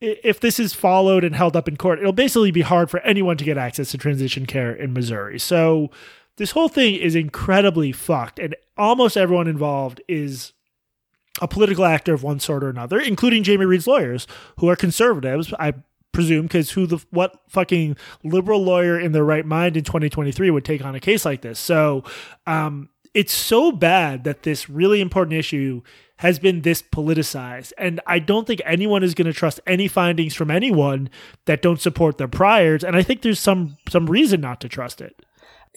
if this is followed and held up in court, it'll basically be hard for anyone to get access to transition care in Missouri. So this whole thing is incredibly fucked, and almost everyone involved is a political actor of one sort or another, including Jamie Reed's lawyers, who are conservatives. I presume because who the what fucking liberal lawyer in their right mind in 2023 would take on a case like this? So um, it's so bad that this really important issue has been this politicized, and I don't think anyone is going to trust any findings from anyone that don't support their priors. And I think there's some some reason not to trust it.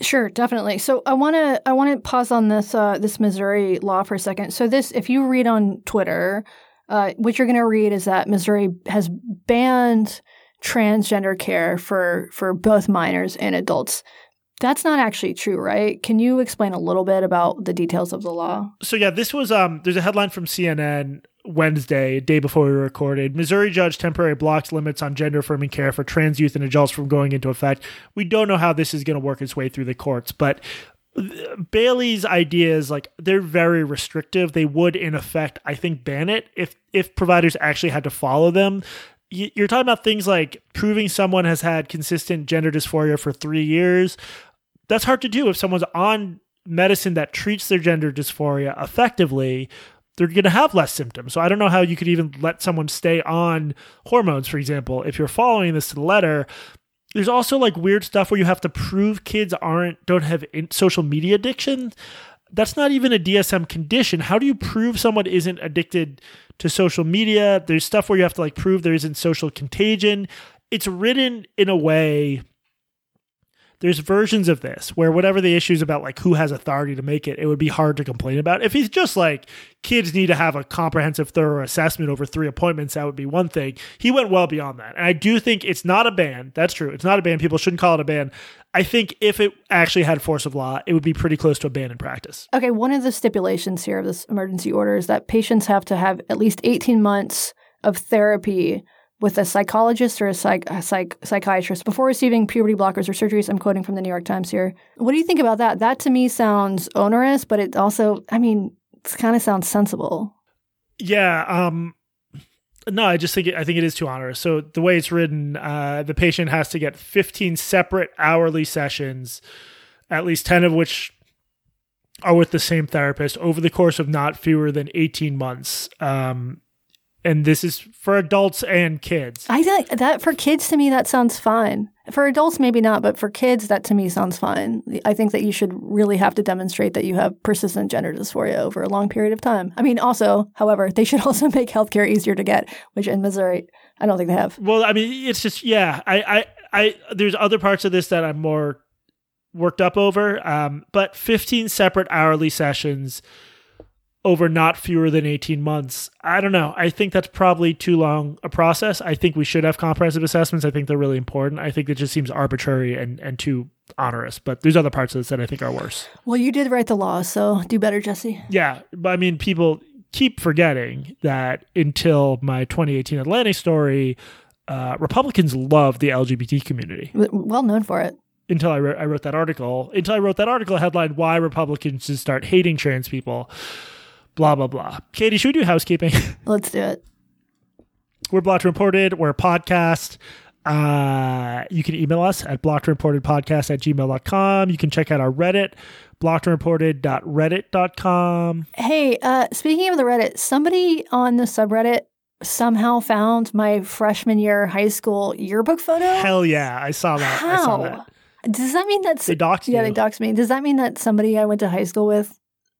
Sure, definitely. So I want to I want to pause on this uh, this Missouri law for a second. So this, if you read on Twitter, uh, what you're going to read is that Missouri has banned transgender care for for both minors and adults. That's not actually true, right? Can you explain a little bit about the details of the law? so yeah, this was um. There's a headline from CNN Wednesday, day before we recorded. Missouri judge temporary blocks limits on gender affirming care for trans youth and adults from going into effect. We don't know how this is going to work its way through the courts, but Bailey's ideas like they're very restrictive. They would in effect, I think, ban it if if providers actually had to follow them. You're talking about things like proving someone has had consistent gender dysphoria for three years. That's hard to do if someone's on medicine that treats their gender dysphoria effectively. They're going to have less symptoms. So I don't know how you could even let someone stay on hormones, for example, if you're following this to the letter. There's also like weird stuff where you have to prove kids aren't don't have social media addiction. That's not even a dsm condition. How do you prove someone isn't addicted to social media? There's stuff where you have to like prove there isn't social contagion. It's written in a way there's versions of this where whatever the issues about like who has authority to make it, it would be hard to complain about. If he's just like kids need to have a comprehensive, thorough assessment over three appointments, that would be one thing. He went well beyond that. And I do think it's not a ban. That's true. It's not a ban. People shouldn't call it a ban. I think if it actually had force of law, it would be pretty close to a ban in practice. Okay, one of the stipulations here of this emergency order is that patients have to have at least 18 months of therapy with a psychologist or a, psych, a psych, psychiatrist before receiving puberty blockers or surgeries. I'm quoting from the New York Times here. What do you think about that? That to me sounds onerous, but it also, I mean, it kind of sounds sensible. Yeah. Um, no, I just think it, I think it is too onerous. So the way it's written, uh, the patient has to get 15 separate hourly sessions, at least 10 of which are with the same therapist over the course of not fewer than 18 months. Um, and this is for adults and kids. I think that for kids to me that sounds fine. For adults maybe not, but for kids that to me sounds fine. I think that you should really have to demonstrate that you have persistent gender dysphoria over a long period of time. I mean, also, however, they should also make healthcare easier to get, which in Missouri I don't think they have. Well, I mean, it's just yeah. I I, I there's other parts of this that I'm more worked up over. Um, but 15 separate hourly sessions over not fewer than 18 months. I don't know. I think that's probably too long a process. I think we should have comprehensive assessments. I think they're really important. I think it just seems arbitrary and, and too onerous. But there's other parts of this that I think are worse. Well, you did write the law, so do better, Jesse. Yeah. But I mean, people keep forgetting that until my 2018 Atlantic story, uh, Republicans love the LGBT community. Well known for it until I wrote, I wrote that article. Until I wrote that article headline "Why Republicans Should Start Hating Trans People." Blah blah blah. Katie, should we do housekeeping? Let's do it. We're Blocked Reported. We're a podcast. Uh, you can email us at blockedreportedpodcast at gmail.com. You can check out our Reddit, blocked blockedreported.reddit.com. Hey, uh, speaking of the Reddit, somebody on the subreddit somehow found my freshman year high school yearbook photo. Hell yeah, I saw that. How? I saw that. Does that mean that's they doxed Yeah, you. they doxed me. Does that mean that somebody I went to high school with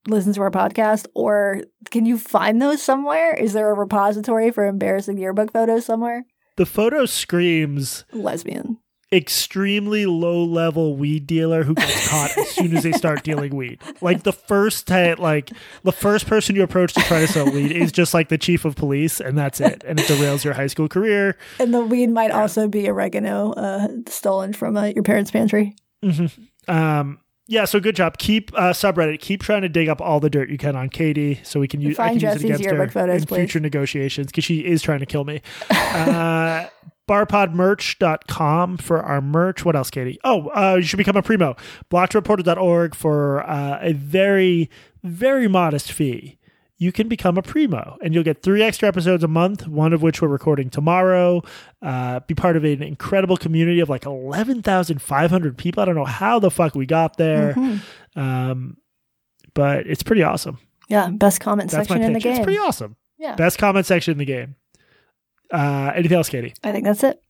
listens to our podcast, or can you find those somewhere? Is there a repository for embarrassing yearbook photos somewhere? The photo screams lesbian. Extremely low level weed dealer who gets caught as soon as they start dealing weed. Like the first t- like the first person you approach to try to sell weed is just like the chief of police, and that's it. And it derails your high school career. And the weed might also be oregano uh, stolen from uh, your parents' pantry. Mm-hmm. Um, yeah, so good job. Keep uh, subreddit. Keep trying to dig up all the dirt you can on Katie, so we can use, I can use it against her photos, in please. future negotiations because she is trying to kill me. Uh, barpodmerch.com for our merch. What else, Katie? Oh, uh, you should become a primo. Blockedreported.org for uh, a very, very modest fee. You can become a primo and you'll get three extra episodes a month, one of which we're recording tomorrow. Uh, be part of an incredible community of like 11,500 people. I don't know how the fuck we got there. Mm-hmm. Um, but it's pretty awesome. Yeah, best comment That's section in the game. It's pretty awesome. Yeah. Best comment section in the game. Uh, anything else, Katie? I think that's it.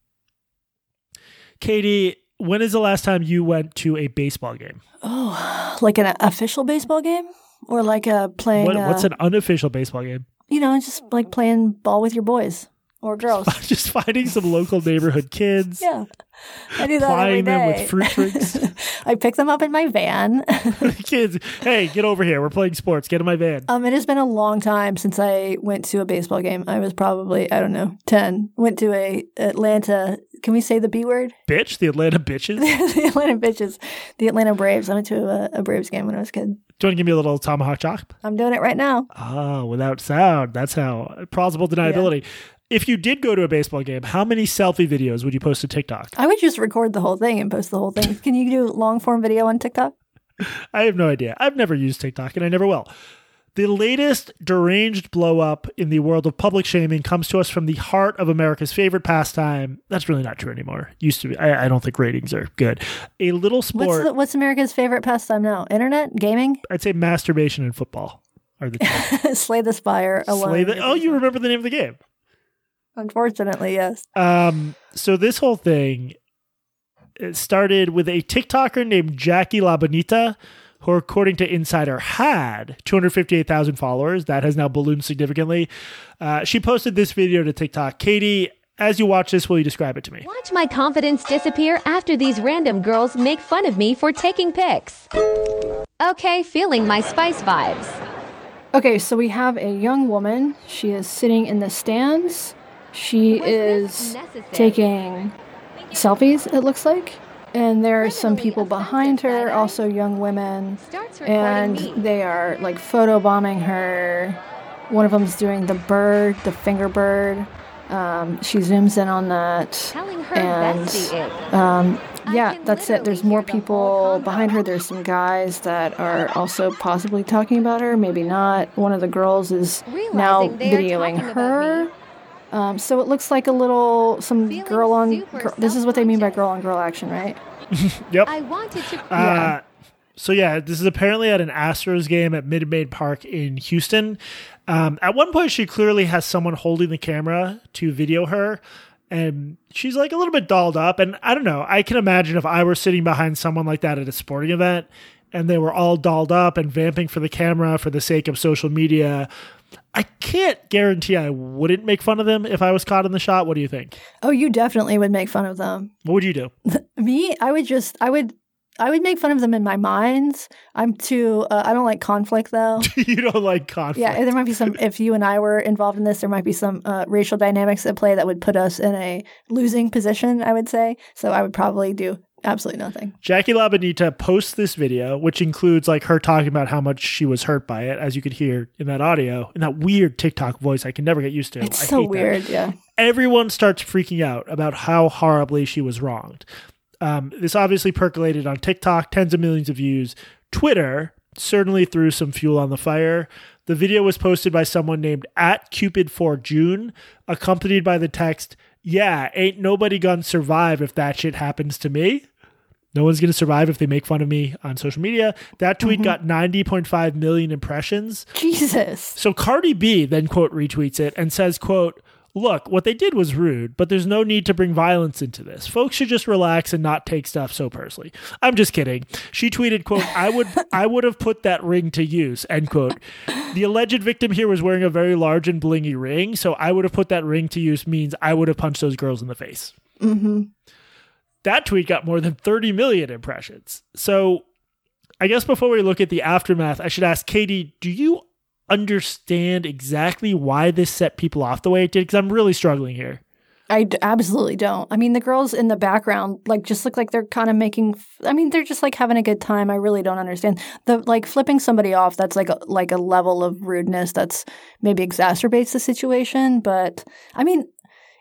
Katie, when is the last time you went to a baseball game? Oh, like an official baseball game, or like a playing? What, uh, what's an unofficial baseball game? You know, just like playing ball with your boys or girls. just finding some local neighborhood kids. Yeah, I do that every Plying them with fruit drinks. I pick them up in my van. kids, hey, get over here. We're playing sports. Get in my van. um, it has been a long time since I went to a baseball game. I was probably I don't know ten. Went to a Atlanta. Can we say the B word? Bitch, the Atlanta bitches. The Atlanta bitches, the Atlanta Braves. I went to a, a Braves game when I was a kid. Do you want to give me a little tomahawk chop? I'm doing it right now. Oh, without sound. That's how plausible deniability. If you did go to a baseball game, how many selfie videos would you post to TikTok? I would just record the whole thing and post the whole thing. Can you do long form video on TikTok? I have no idea. I've never used TikTok and I never will. The latest deranged blow up in the world of public shaming comes to us from the heart of America's favorite pastime. That's really not true anymore. Used to be. I, I don't think ratings are good. A little sport. What's, the, what's America's favorite pastime now? Internet? Gaming? I'd say masturbation and football are the two. Slay the Spire alone. Slay the- oh, you remember the name of the game. Unfortunately, yes. Um, so this whole thing it started with a TikToker named Jackie Labonita, who, according to Insider, had 258,000 followers. That has now ballooned significantly. Uh, she posted this video to TikTok. Katie, As you watch this, will you describe it to me? Watch my confidence disappear after these random girls make fun of me for taking pics. Okay, feeling my spice vibes. Okay, so we have a young woman. She is sitting in the stands. She is taking selfies, it looks like. And there are some people behind her, also young women. And they are like photobombing her. One of them's doing the bird, the finger bird. Um, she zooms in on that. And um, yeah, that's it. There's more hear the whole people behind her. There's some guys that are also possibly talking about her, maybe not. One of the girls is now Realizing they are videoing her. Me. Um, so it looks like a little some Feeling girl on. super Girl, this is what they mean by girl on girl action, right? Yep. I wanted to. Uh, so yeah, this is apparently at an Astros game at Minute Maid Park in Houston. Um, at one point, she clearly has someone holding the camera to video her, and she's like a little bit dolled up. And I don't know. I can imagine if I were sitting behind someone like that at a sporting event, and they were all dolled up and vamping for the camera for the sake of social media. I can't guarantee I wouldn't make fun of them if I was caught in the shot. What do you think? Oh, you definitely would make fun of them. What would you do? Me, I would just, I would, I would make fun of them in my mind. I'm too. Uh, I don't like conflict though. you don't like conflict. Yeah, there might be some. If you and I were involved in this, there might be some uh, racial dynamics at play that would put us in a losing position. I would say. So I would probably do absolutely nothing. Jackie Labonita posts this video, which includes like her talking about how much she was hurt by it, as you could hear in that audio, in that weird TikTok voice I can never get used to. It's I so hate that. weird. Yeah. Everyone starts freaking out about how horribly she was wronged. Um, this obviously percolated on TikTok, tens of millions of views. Twitter certainly threw some fuel on the fire. The video was posted by someone named at Cupid for June, accompanied by the text, "Yeah, ain't nobody gonna survive if that shit happens to me." No one's to survive if they make fun of me on social media. That tweet mm-hmm. got 90.5 million impressions. Jesus. So Cardi B then quote retweets it and says, quote, Look, what they did was rude, but there's no need to bring violence into this. Folks should just relax and not take stuff so personally. I'm just kidding. She tweeted, quote, I would I would have put that ring to use, end quote. The alleged victim here was wearing a very large and blingy ring, so I would have put that ring to use means I would have punched those girls in the face. hmm That tweet got more than 30 million impressions. So I guess before we look at the aftermath, I should ask Katie, do you understand exactly why this set people off the way it did? Because I'm really struggling here. I d- absolutely don't. I mean, the girls in the background like just look like they're kind of making. f- I mean, they're just like having a good time. I really don't understand the like flipping somebody off. That's like a, like a level of rudeness that's maybe exacerbates the situation. But I mean,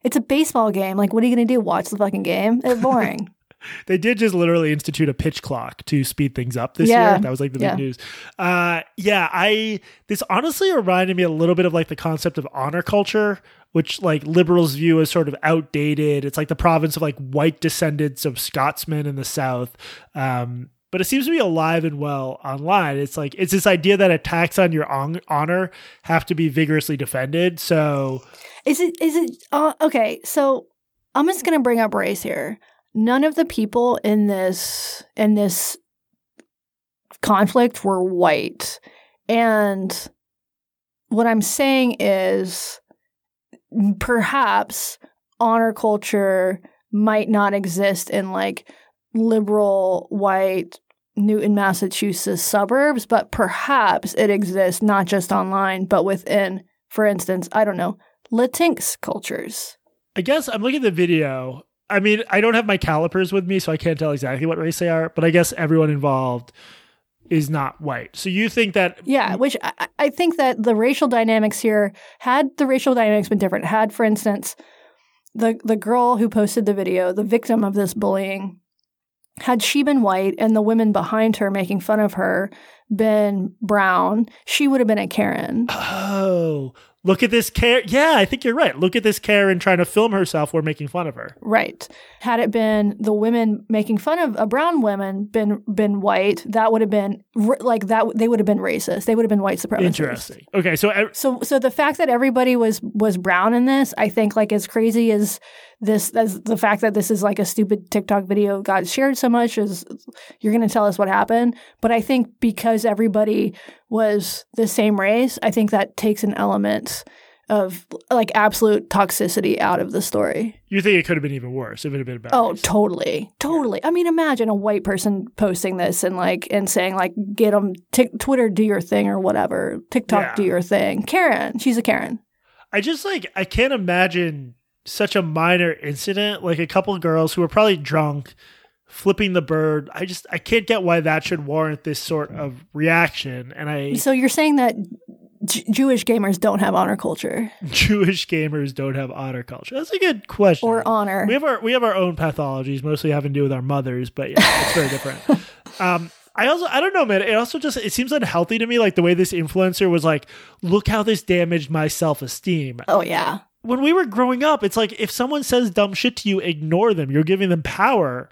it's a baseball game. Like, what are you going to do? Watch the fucking game? It's boring. They did just literally institute a pitch clock to speed things up this Yeah. year. That was like the Yeah. big news. Uh, yeah, I this honestly reminded me a little bit of like the concept of honor culture, which like liberals view as sort of outdated. It's like the province of like white descendants of Scotsmen in the South. Um, but it seems to be alive and well online. It's like it's this idea that attacks on your on- honor have to be vigorously defended. So Is it? Is it? Uh, okay, so I'm just gonna bring up race here. None of the people in this in this conflict were white, and what I'm saying is, perhaps honor culture might not exist in like liberal white Newton, Massachusetts suburbs, but perhaps it exists not just online, but within, for instance, I don't know, Latinx cultures. I guess I'm looking at the video. I mean, I don't have my calipers with me, so I can't tell exactly what race they are, but I guess everyone involved is not white. So you think that Yeah, which I, I think that the racial dynamics here, had the racial dynamics been different, had, for instance, the the girl who posted the video, the victim of this bullying, had she been white and the women behind her making fun of her been brown, she would have been a Karen. oh, look at this Karen. Yeah, I think you're right. Look at this Karen trying to film herself. We're making fun of her. Right. Had it been the women making fun of a brown woman been been white, that would have been like that. They would have been racist. They would have been white supremacists. Interesting. Okay, so e, So, so the fact that everybody was was brown in this, I think, like as crazy as this, the fact that this is like a stupid TikTok video got shared so much, is you're going to tell us what happened. But I think because everybody was the same race, I think that takes an element of like absolute toxicity out of the story. You think it could have been even worse if it had been about Oh, race. totally, totally. I mean, imagine a white person posting this and like and saying like, "Get them t- Twitter, do your thing or whatever. TikTok, Yeah. do your thing." Karen, she's a Karen. I just like I can't imagine such a minor incident like a couple girls who were probably drunk flipping the bird. I just I can't get why that should warrant this sort of reaction. And I So you're saying that J- Jewish gamers don't have honor culture Jewish gamers don't have honor culture. That's a good question. or honor? We have our we have our own pathologies, mostly having to do with our mothers, but yeah, it's very different. Um, I also I don't know, man. It also just it seems unhealthy to me, like the way this influencer was like, look how this damaged my self esteem. oh yeah. When we were growing up, it's like if someone says dumb shit to you, ignore them. You're giving them power.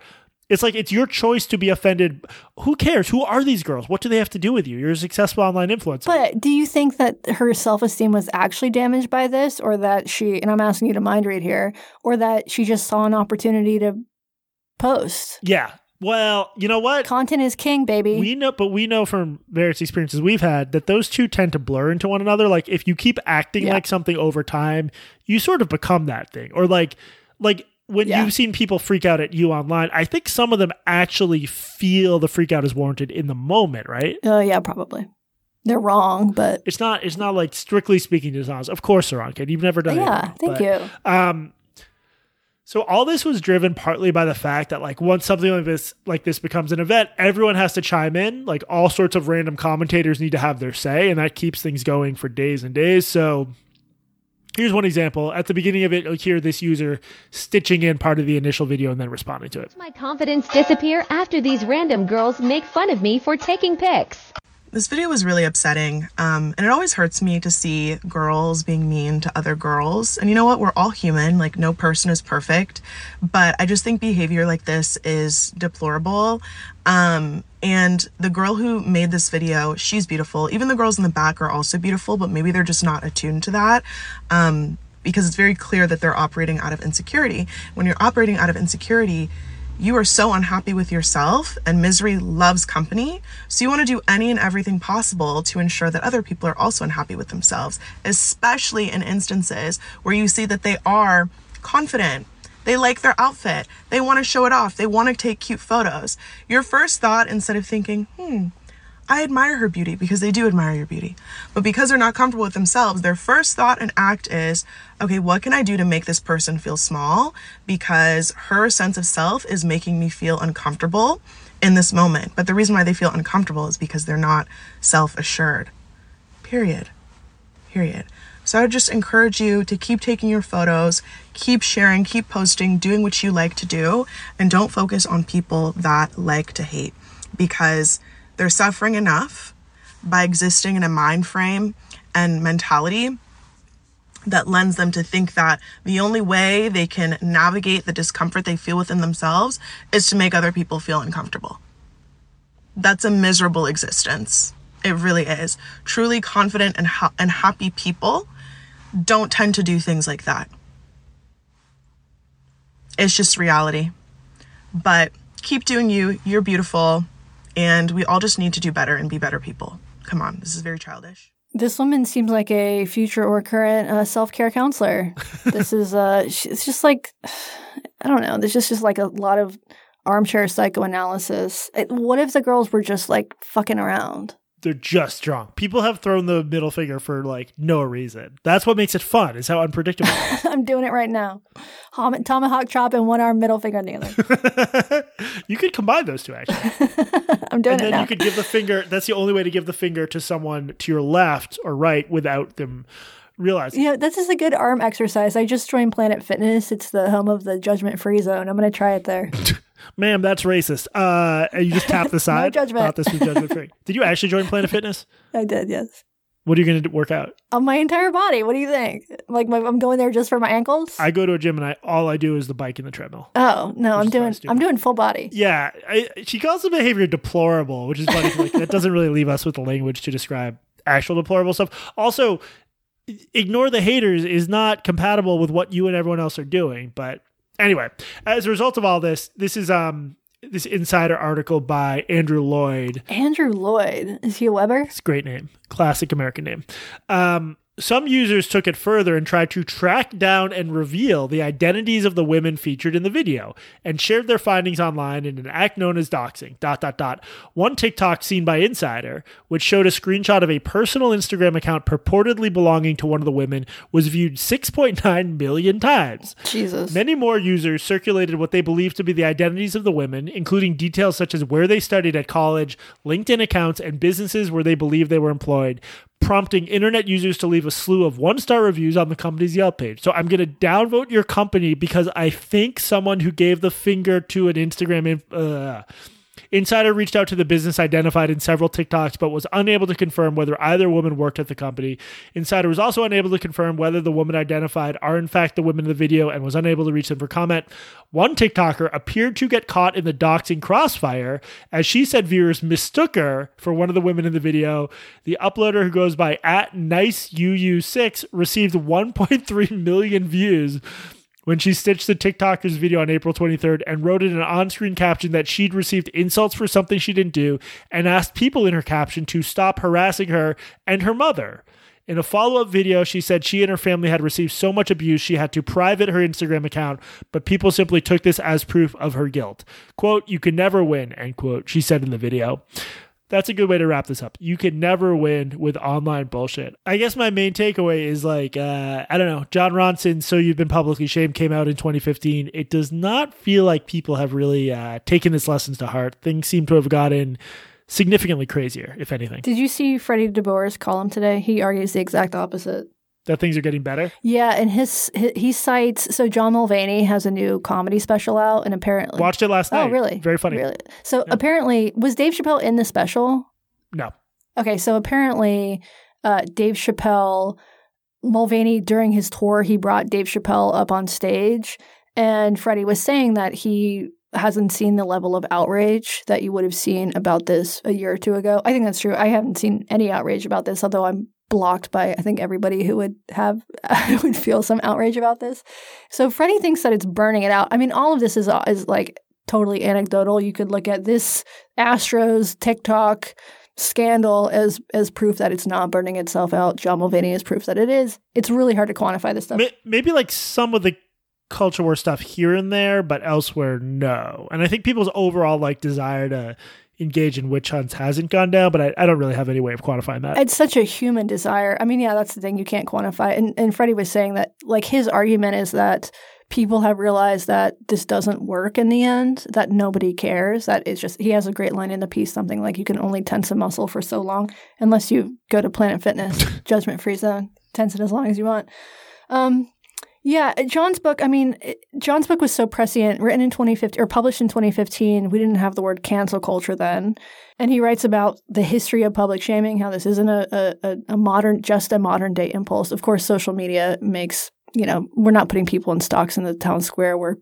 It's like it's your choice to be offended. Who cares? Who are these girls? What do they have to do with you? You're a successful online influencer. But do you think that her self esteem was actually damaged by this, or that she, and I'm asking you to mind read here, or that she just saw an opportunity to post? yeah. Well, you know what? Content is king, baby. We know, but we know from various experiences we've had that those two tend to blur into one another. Like if you keep acting Yeah. like something over time, you sort of become that thing. Or like, like when Yeah. you've seen people freak out at you online, I think some of them actually feel the freak out is warranted in the moment, right? Oh yeah, probably. They're wrong, but It's not. It's not like strictly speaking dishonest. Of course, they're wrong, kid. You've never done. That. Yeah, anything, thank but- you. um, so all this was driven partly by the fact that like once something like this like this becomes an event, everyone has to chime in. Like all sorts of random commentators need to have their say, and that keeps things going for days and days. So here's one example. At the beginning of it, you'll hear this user stitching in part of the initial video and then responding to it. My confidence disappear after these random girls make fun of me for taking pics. This video was really upsetting, um, and it always hurts me to see girls being mean to other girls. And you know what? We're all human, like, no person is perfect, but I just think behavior like this is deplorable. Um, and the girl who made this video, she's beautiful. Even the girls in the back are also beautiful, but maybe they're just not attuned to that. Um, because it's very clear that they're operating out of insecurity. When you're operating out of insecurity, you are so unhappy with yourself and misery loves company. So you want to do any and everything possible to ensure that other people are also unhappy with themselves, especially in instances where you see that they are confident. They like their outfit. They want to show it off. They want to take cute photos. Your first thought, instead of thinking, hmm, I admire her beauty because they do admire your beauty. But because they're not comfortable with themselves, their first thought and act is, okay, what can I do to make this person feel small? Because her sense of self is making me feel uncomfortable in this moment. But the reason why they feel uncomfortable is because they're not self assured. Period. Period. So I would just encourage you to keep taking your photos, keep sharing, keep posting, doing what you like to do, and don't focus on people that like to hate because they're suffering enough by existing in a mind frame and mentality that lends them to think that the only way they can navigate the discomfort they feel within themselves is to make other people feel uncomfortable. That's a miserable existence. It really is. Truly confident and, ha- and happy people don't tend to do things like that. It's just reality. But keep doing you. You're beautiful. And we all just need to do better and be better people. Come on, this is very childish. This woman seems like a future or current uh, self care counselor. this is uh, sh- it's just like I don't know. There's just just like a lot of armchair psychoanalysis. It, what if the girls were just like fucking around? They're just drunk. People have thrown the middle finger for like no reason. That's what makes it fun. Is how unpredictable. I'm doing it right now. Hom- tomahawk chop and one arm middle finger on the other. you could combine those two actually. I'm doing and it then now. you could give the finger that's the only way to give the finger to someone to your left or right without them realizing You know, this is a good arm exercise. I just joined Planet Fitness. It's the home of the judgment free zone. I'm going to try it there. ma'am that's racist uh and you just tap the side no judgment. thought this was judgment free did you actually join planet fitness I did, yes. What are you going to work out On my entire body. What do you think? Like, my, I'm going there just for my ankles? i go to a gym and i all i do is the bike and the treadmill oh no, I'm doing. I'm doing full body. yeah I, she calls the behavior deplorable which is funny. like that doesn't really leave us with the language to describe actual deplorable stuff also ignore the haters is not compatible with what you and everyone else are doing but anyway as a result of all this this is um this insider article by andrew lloyd. Andrew Lloyd. Is he a Weber? it's a great name. Classic american name. Um Some users took it further and tried to track down and reveal the identities of the women featured in the video and shared their findings online in an act known as doxing. Dot dot dot. One TikTok seen by Insider, which showed a screenshot of a personal Instagram account purportedly belonging to one of the women, was viewed 6.9 million times. Jesus. Many more users circulated what they believed to be the identities of the women, including details such as where they studied at college, LinkedIn accounts, and businesses where they believed they were employed, prompting internet users to leave a slew of one star reviews on the company's Yelp page. So I'm going to downvote your company because I think someone who gave the finger to an Instagram. Inf- uh, Insider reached out to the business identified in several TikToks, but was unable to confirm whether either woman worked at the company. Insider was also unable to confirm whether the woman identified are in fact the women in the video and was unable to reach them for comment. One TikToker appeared to get caught in the doxing crossfire as she said viewers mistook her for one of the women in the video. The uploader who goes by at NiceUU6 received 1.3 million views when she stitched the TikToker's video on April 23rd and wrote in an on screen caption that she'd received insults for something she didn't do and asked people in her caption to stop harassing her and her mother. In a follow up video, she said she and her family had received so much abuse she had to private her Instagram account, but people simply took this as proof of her guilt. Quote, you can never win, end quote, she said in the video that's a good way to wrap this up. You can never win with online bullshit. I guess my main takeaway is like, uh, I don't know, Jon Ronson, So You've Been Publicly Shamed came out in 2015. It does not feel like people have really uh, taken its lessons to heart. Things seem to have gotten significantly crazier, if anything. Did you see Freddie DeBoer's column today? He argues the exact opposite. That things are getting better. Yeah, and his, he, he cites so John Mulaney has a new comedy special out, and apparently watched it last night. Oh, really? Very funny. Really? So apparently, was Dave Chappelle in the special? No. Okay, so apparently, uh, Dave Chappelle, Mulaney during his tour, he brought Dave Chappelle up on stage, and Freddie was saying that he hasn't seen the level of outrage that you would have seen about this a year or two ago. I think that's true. I haven't seen any outrage about this, although I'm blocked by I think everybody who would have would feel some outrage about this. So Freddie thinks that it's burning it out. I mean, all of this is uh, is like totally anecdotal. You could look at this Astros TikTok scandal as as proof that it's not burning itself out. John Mulaney is proof that it is. It's really hard to quantify this stuff. Maybe like some of the culture war stuff here and there, but elsewhere, no. And I think people's overall like desire to engage in witch hunts hasn't gone down, but I, I, don't really have any way of quantifying that. It's such a human desire. I mean, yeah, that's the thing you can't quantify. And and Freddie was saying that like his argument is that people have realized that this doesn't work in the end, that nobody cares. That it's just he has a great line in the piece, something like you can only tense a muscle for so long unless you go to Planet Fitness, judgment free zone, tense it as long as you want. Um, yeah, John's book, I mean, John's book was so prescient, written in 2015 or published in 2015. We didn't have the word cancel culture then. And he writes about the history of public shaming, how this isn't a, a, a modern, just a modern day impulse. Of course, social media makes, you know, we're not putting people in stocks in the town square. We're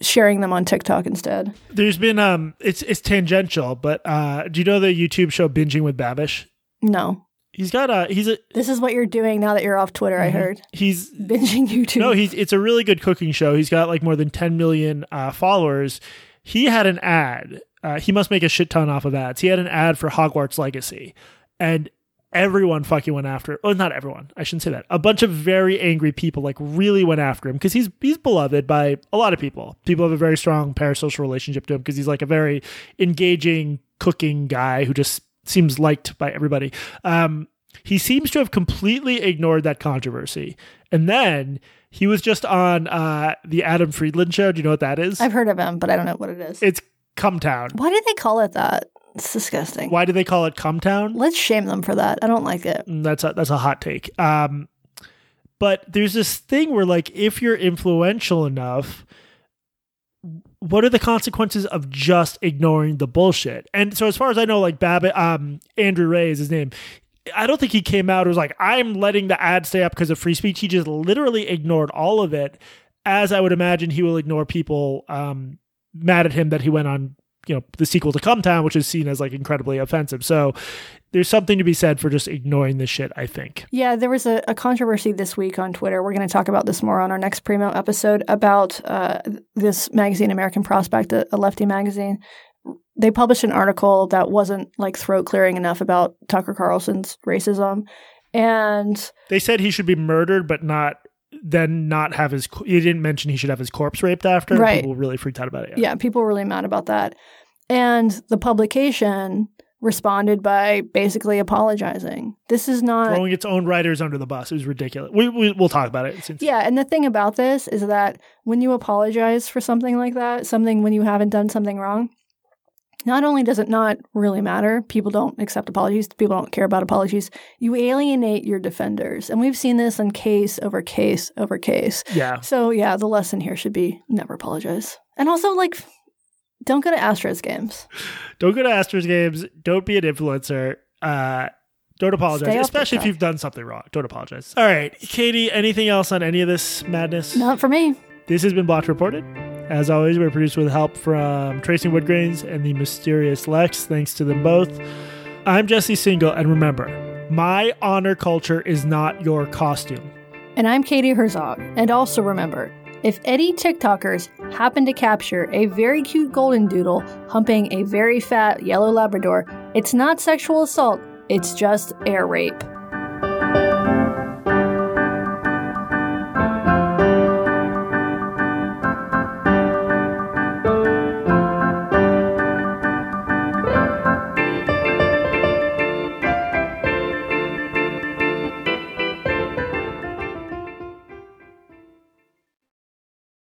sharing them on TikTok instead. There's been, um, it's, it's tangential, but uh, do you know the YouTube show Binging with Babish? No. He's got a he's a This is what you're doing now that you're off Twitter, Mm-hmm. I heard. he's Binging YouTube. no he's it's a really good cooking show. He's got like more than 10 million uh, followers. He had an ad. Uh, he must make a shit ton off of ads. He had an ad for Hogwarts Legacy, and everyone fucking went after. Oh, not everyone. I shouldn't say that. A bunch of very angry people like really went after him because he's he's beloved by a lot of people. People have a very strong parasocial relationship to him because he's like a very engaging cooking guy who just seems liked by everybody. Um, he seems to have completely ignored that controversy. And then he was just on uh, the Adam Friedland show. Do you know what that is? I've heard of him, but I don't know what it is. it's Cumtown. Why did they call it that? It's disgusting. Why do they call it Cumtown? Let's shame them for that. I don't like it. Mm, That's a, that's a hot take. Um, but there's this thing where like if you're influential enough, what are the consequences of just ignoring the bullshit? And so as far as I know, like Babish, um, Andrew Rea is his name. I don't think he came out and was like, I'm letting the ad stay up because of free speech. He just literally ignored all of it, as I would imagine he will ignore people um, mad at him that he went on, you know, the sequel to Cumtown, which is seen as like incredibly offensive. So there's something to be said for just ignoring this shit, I think. Yeah, there was a, a controversy this week on Twitter. We're going to talk about this more on our next Primo episode about uh, this magazine, American Prospect, a, a lefty magazine. They published an article that wasn't like throat clearing enough about Tucker Carlson's racism. And They said he should be murdered, but not then not have his. He didn't mention he should have his corpse raped after. Right. People really freaked out about it. yeah, people were really mad about that. And the publication responded by basically apologizing. This is not Throwing its own writers under the bus. It was ridiculous. We, we we'll talk about it. Since, Yeah, and the thing about this is that when you apologize for something like that, something when you haven't done something wrong, not only does it not really matter, people don't accept apologies, people don't care about apologies, you alienate your defenders. And we've seen this in case over case over case. Yeah. So, yeah, the lesson here should be never apologize. And also, like, don't go to Astros games. Don't go to Astros games. Don't be an influencer. Uh, don't apologize, especially if you've done something wrong. Don't apologize. All right, Katie. Anything else on any of this madness? Not for me. This has been Blocked Reported. As always, we're produced with help from Tracy Woodgrains and the mysterious Lex. Thanks to them both. I'm Jesse Singal, and remember, my honor culture is not your costume. And I'm Katie Herzog. And also remember, if any TikTokers happen to capture a very cute golden doodle humping a very fat yellow Labrador, it's not sexual assault, it's just air rape.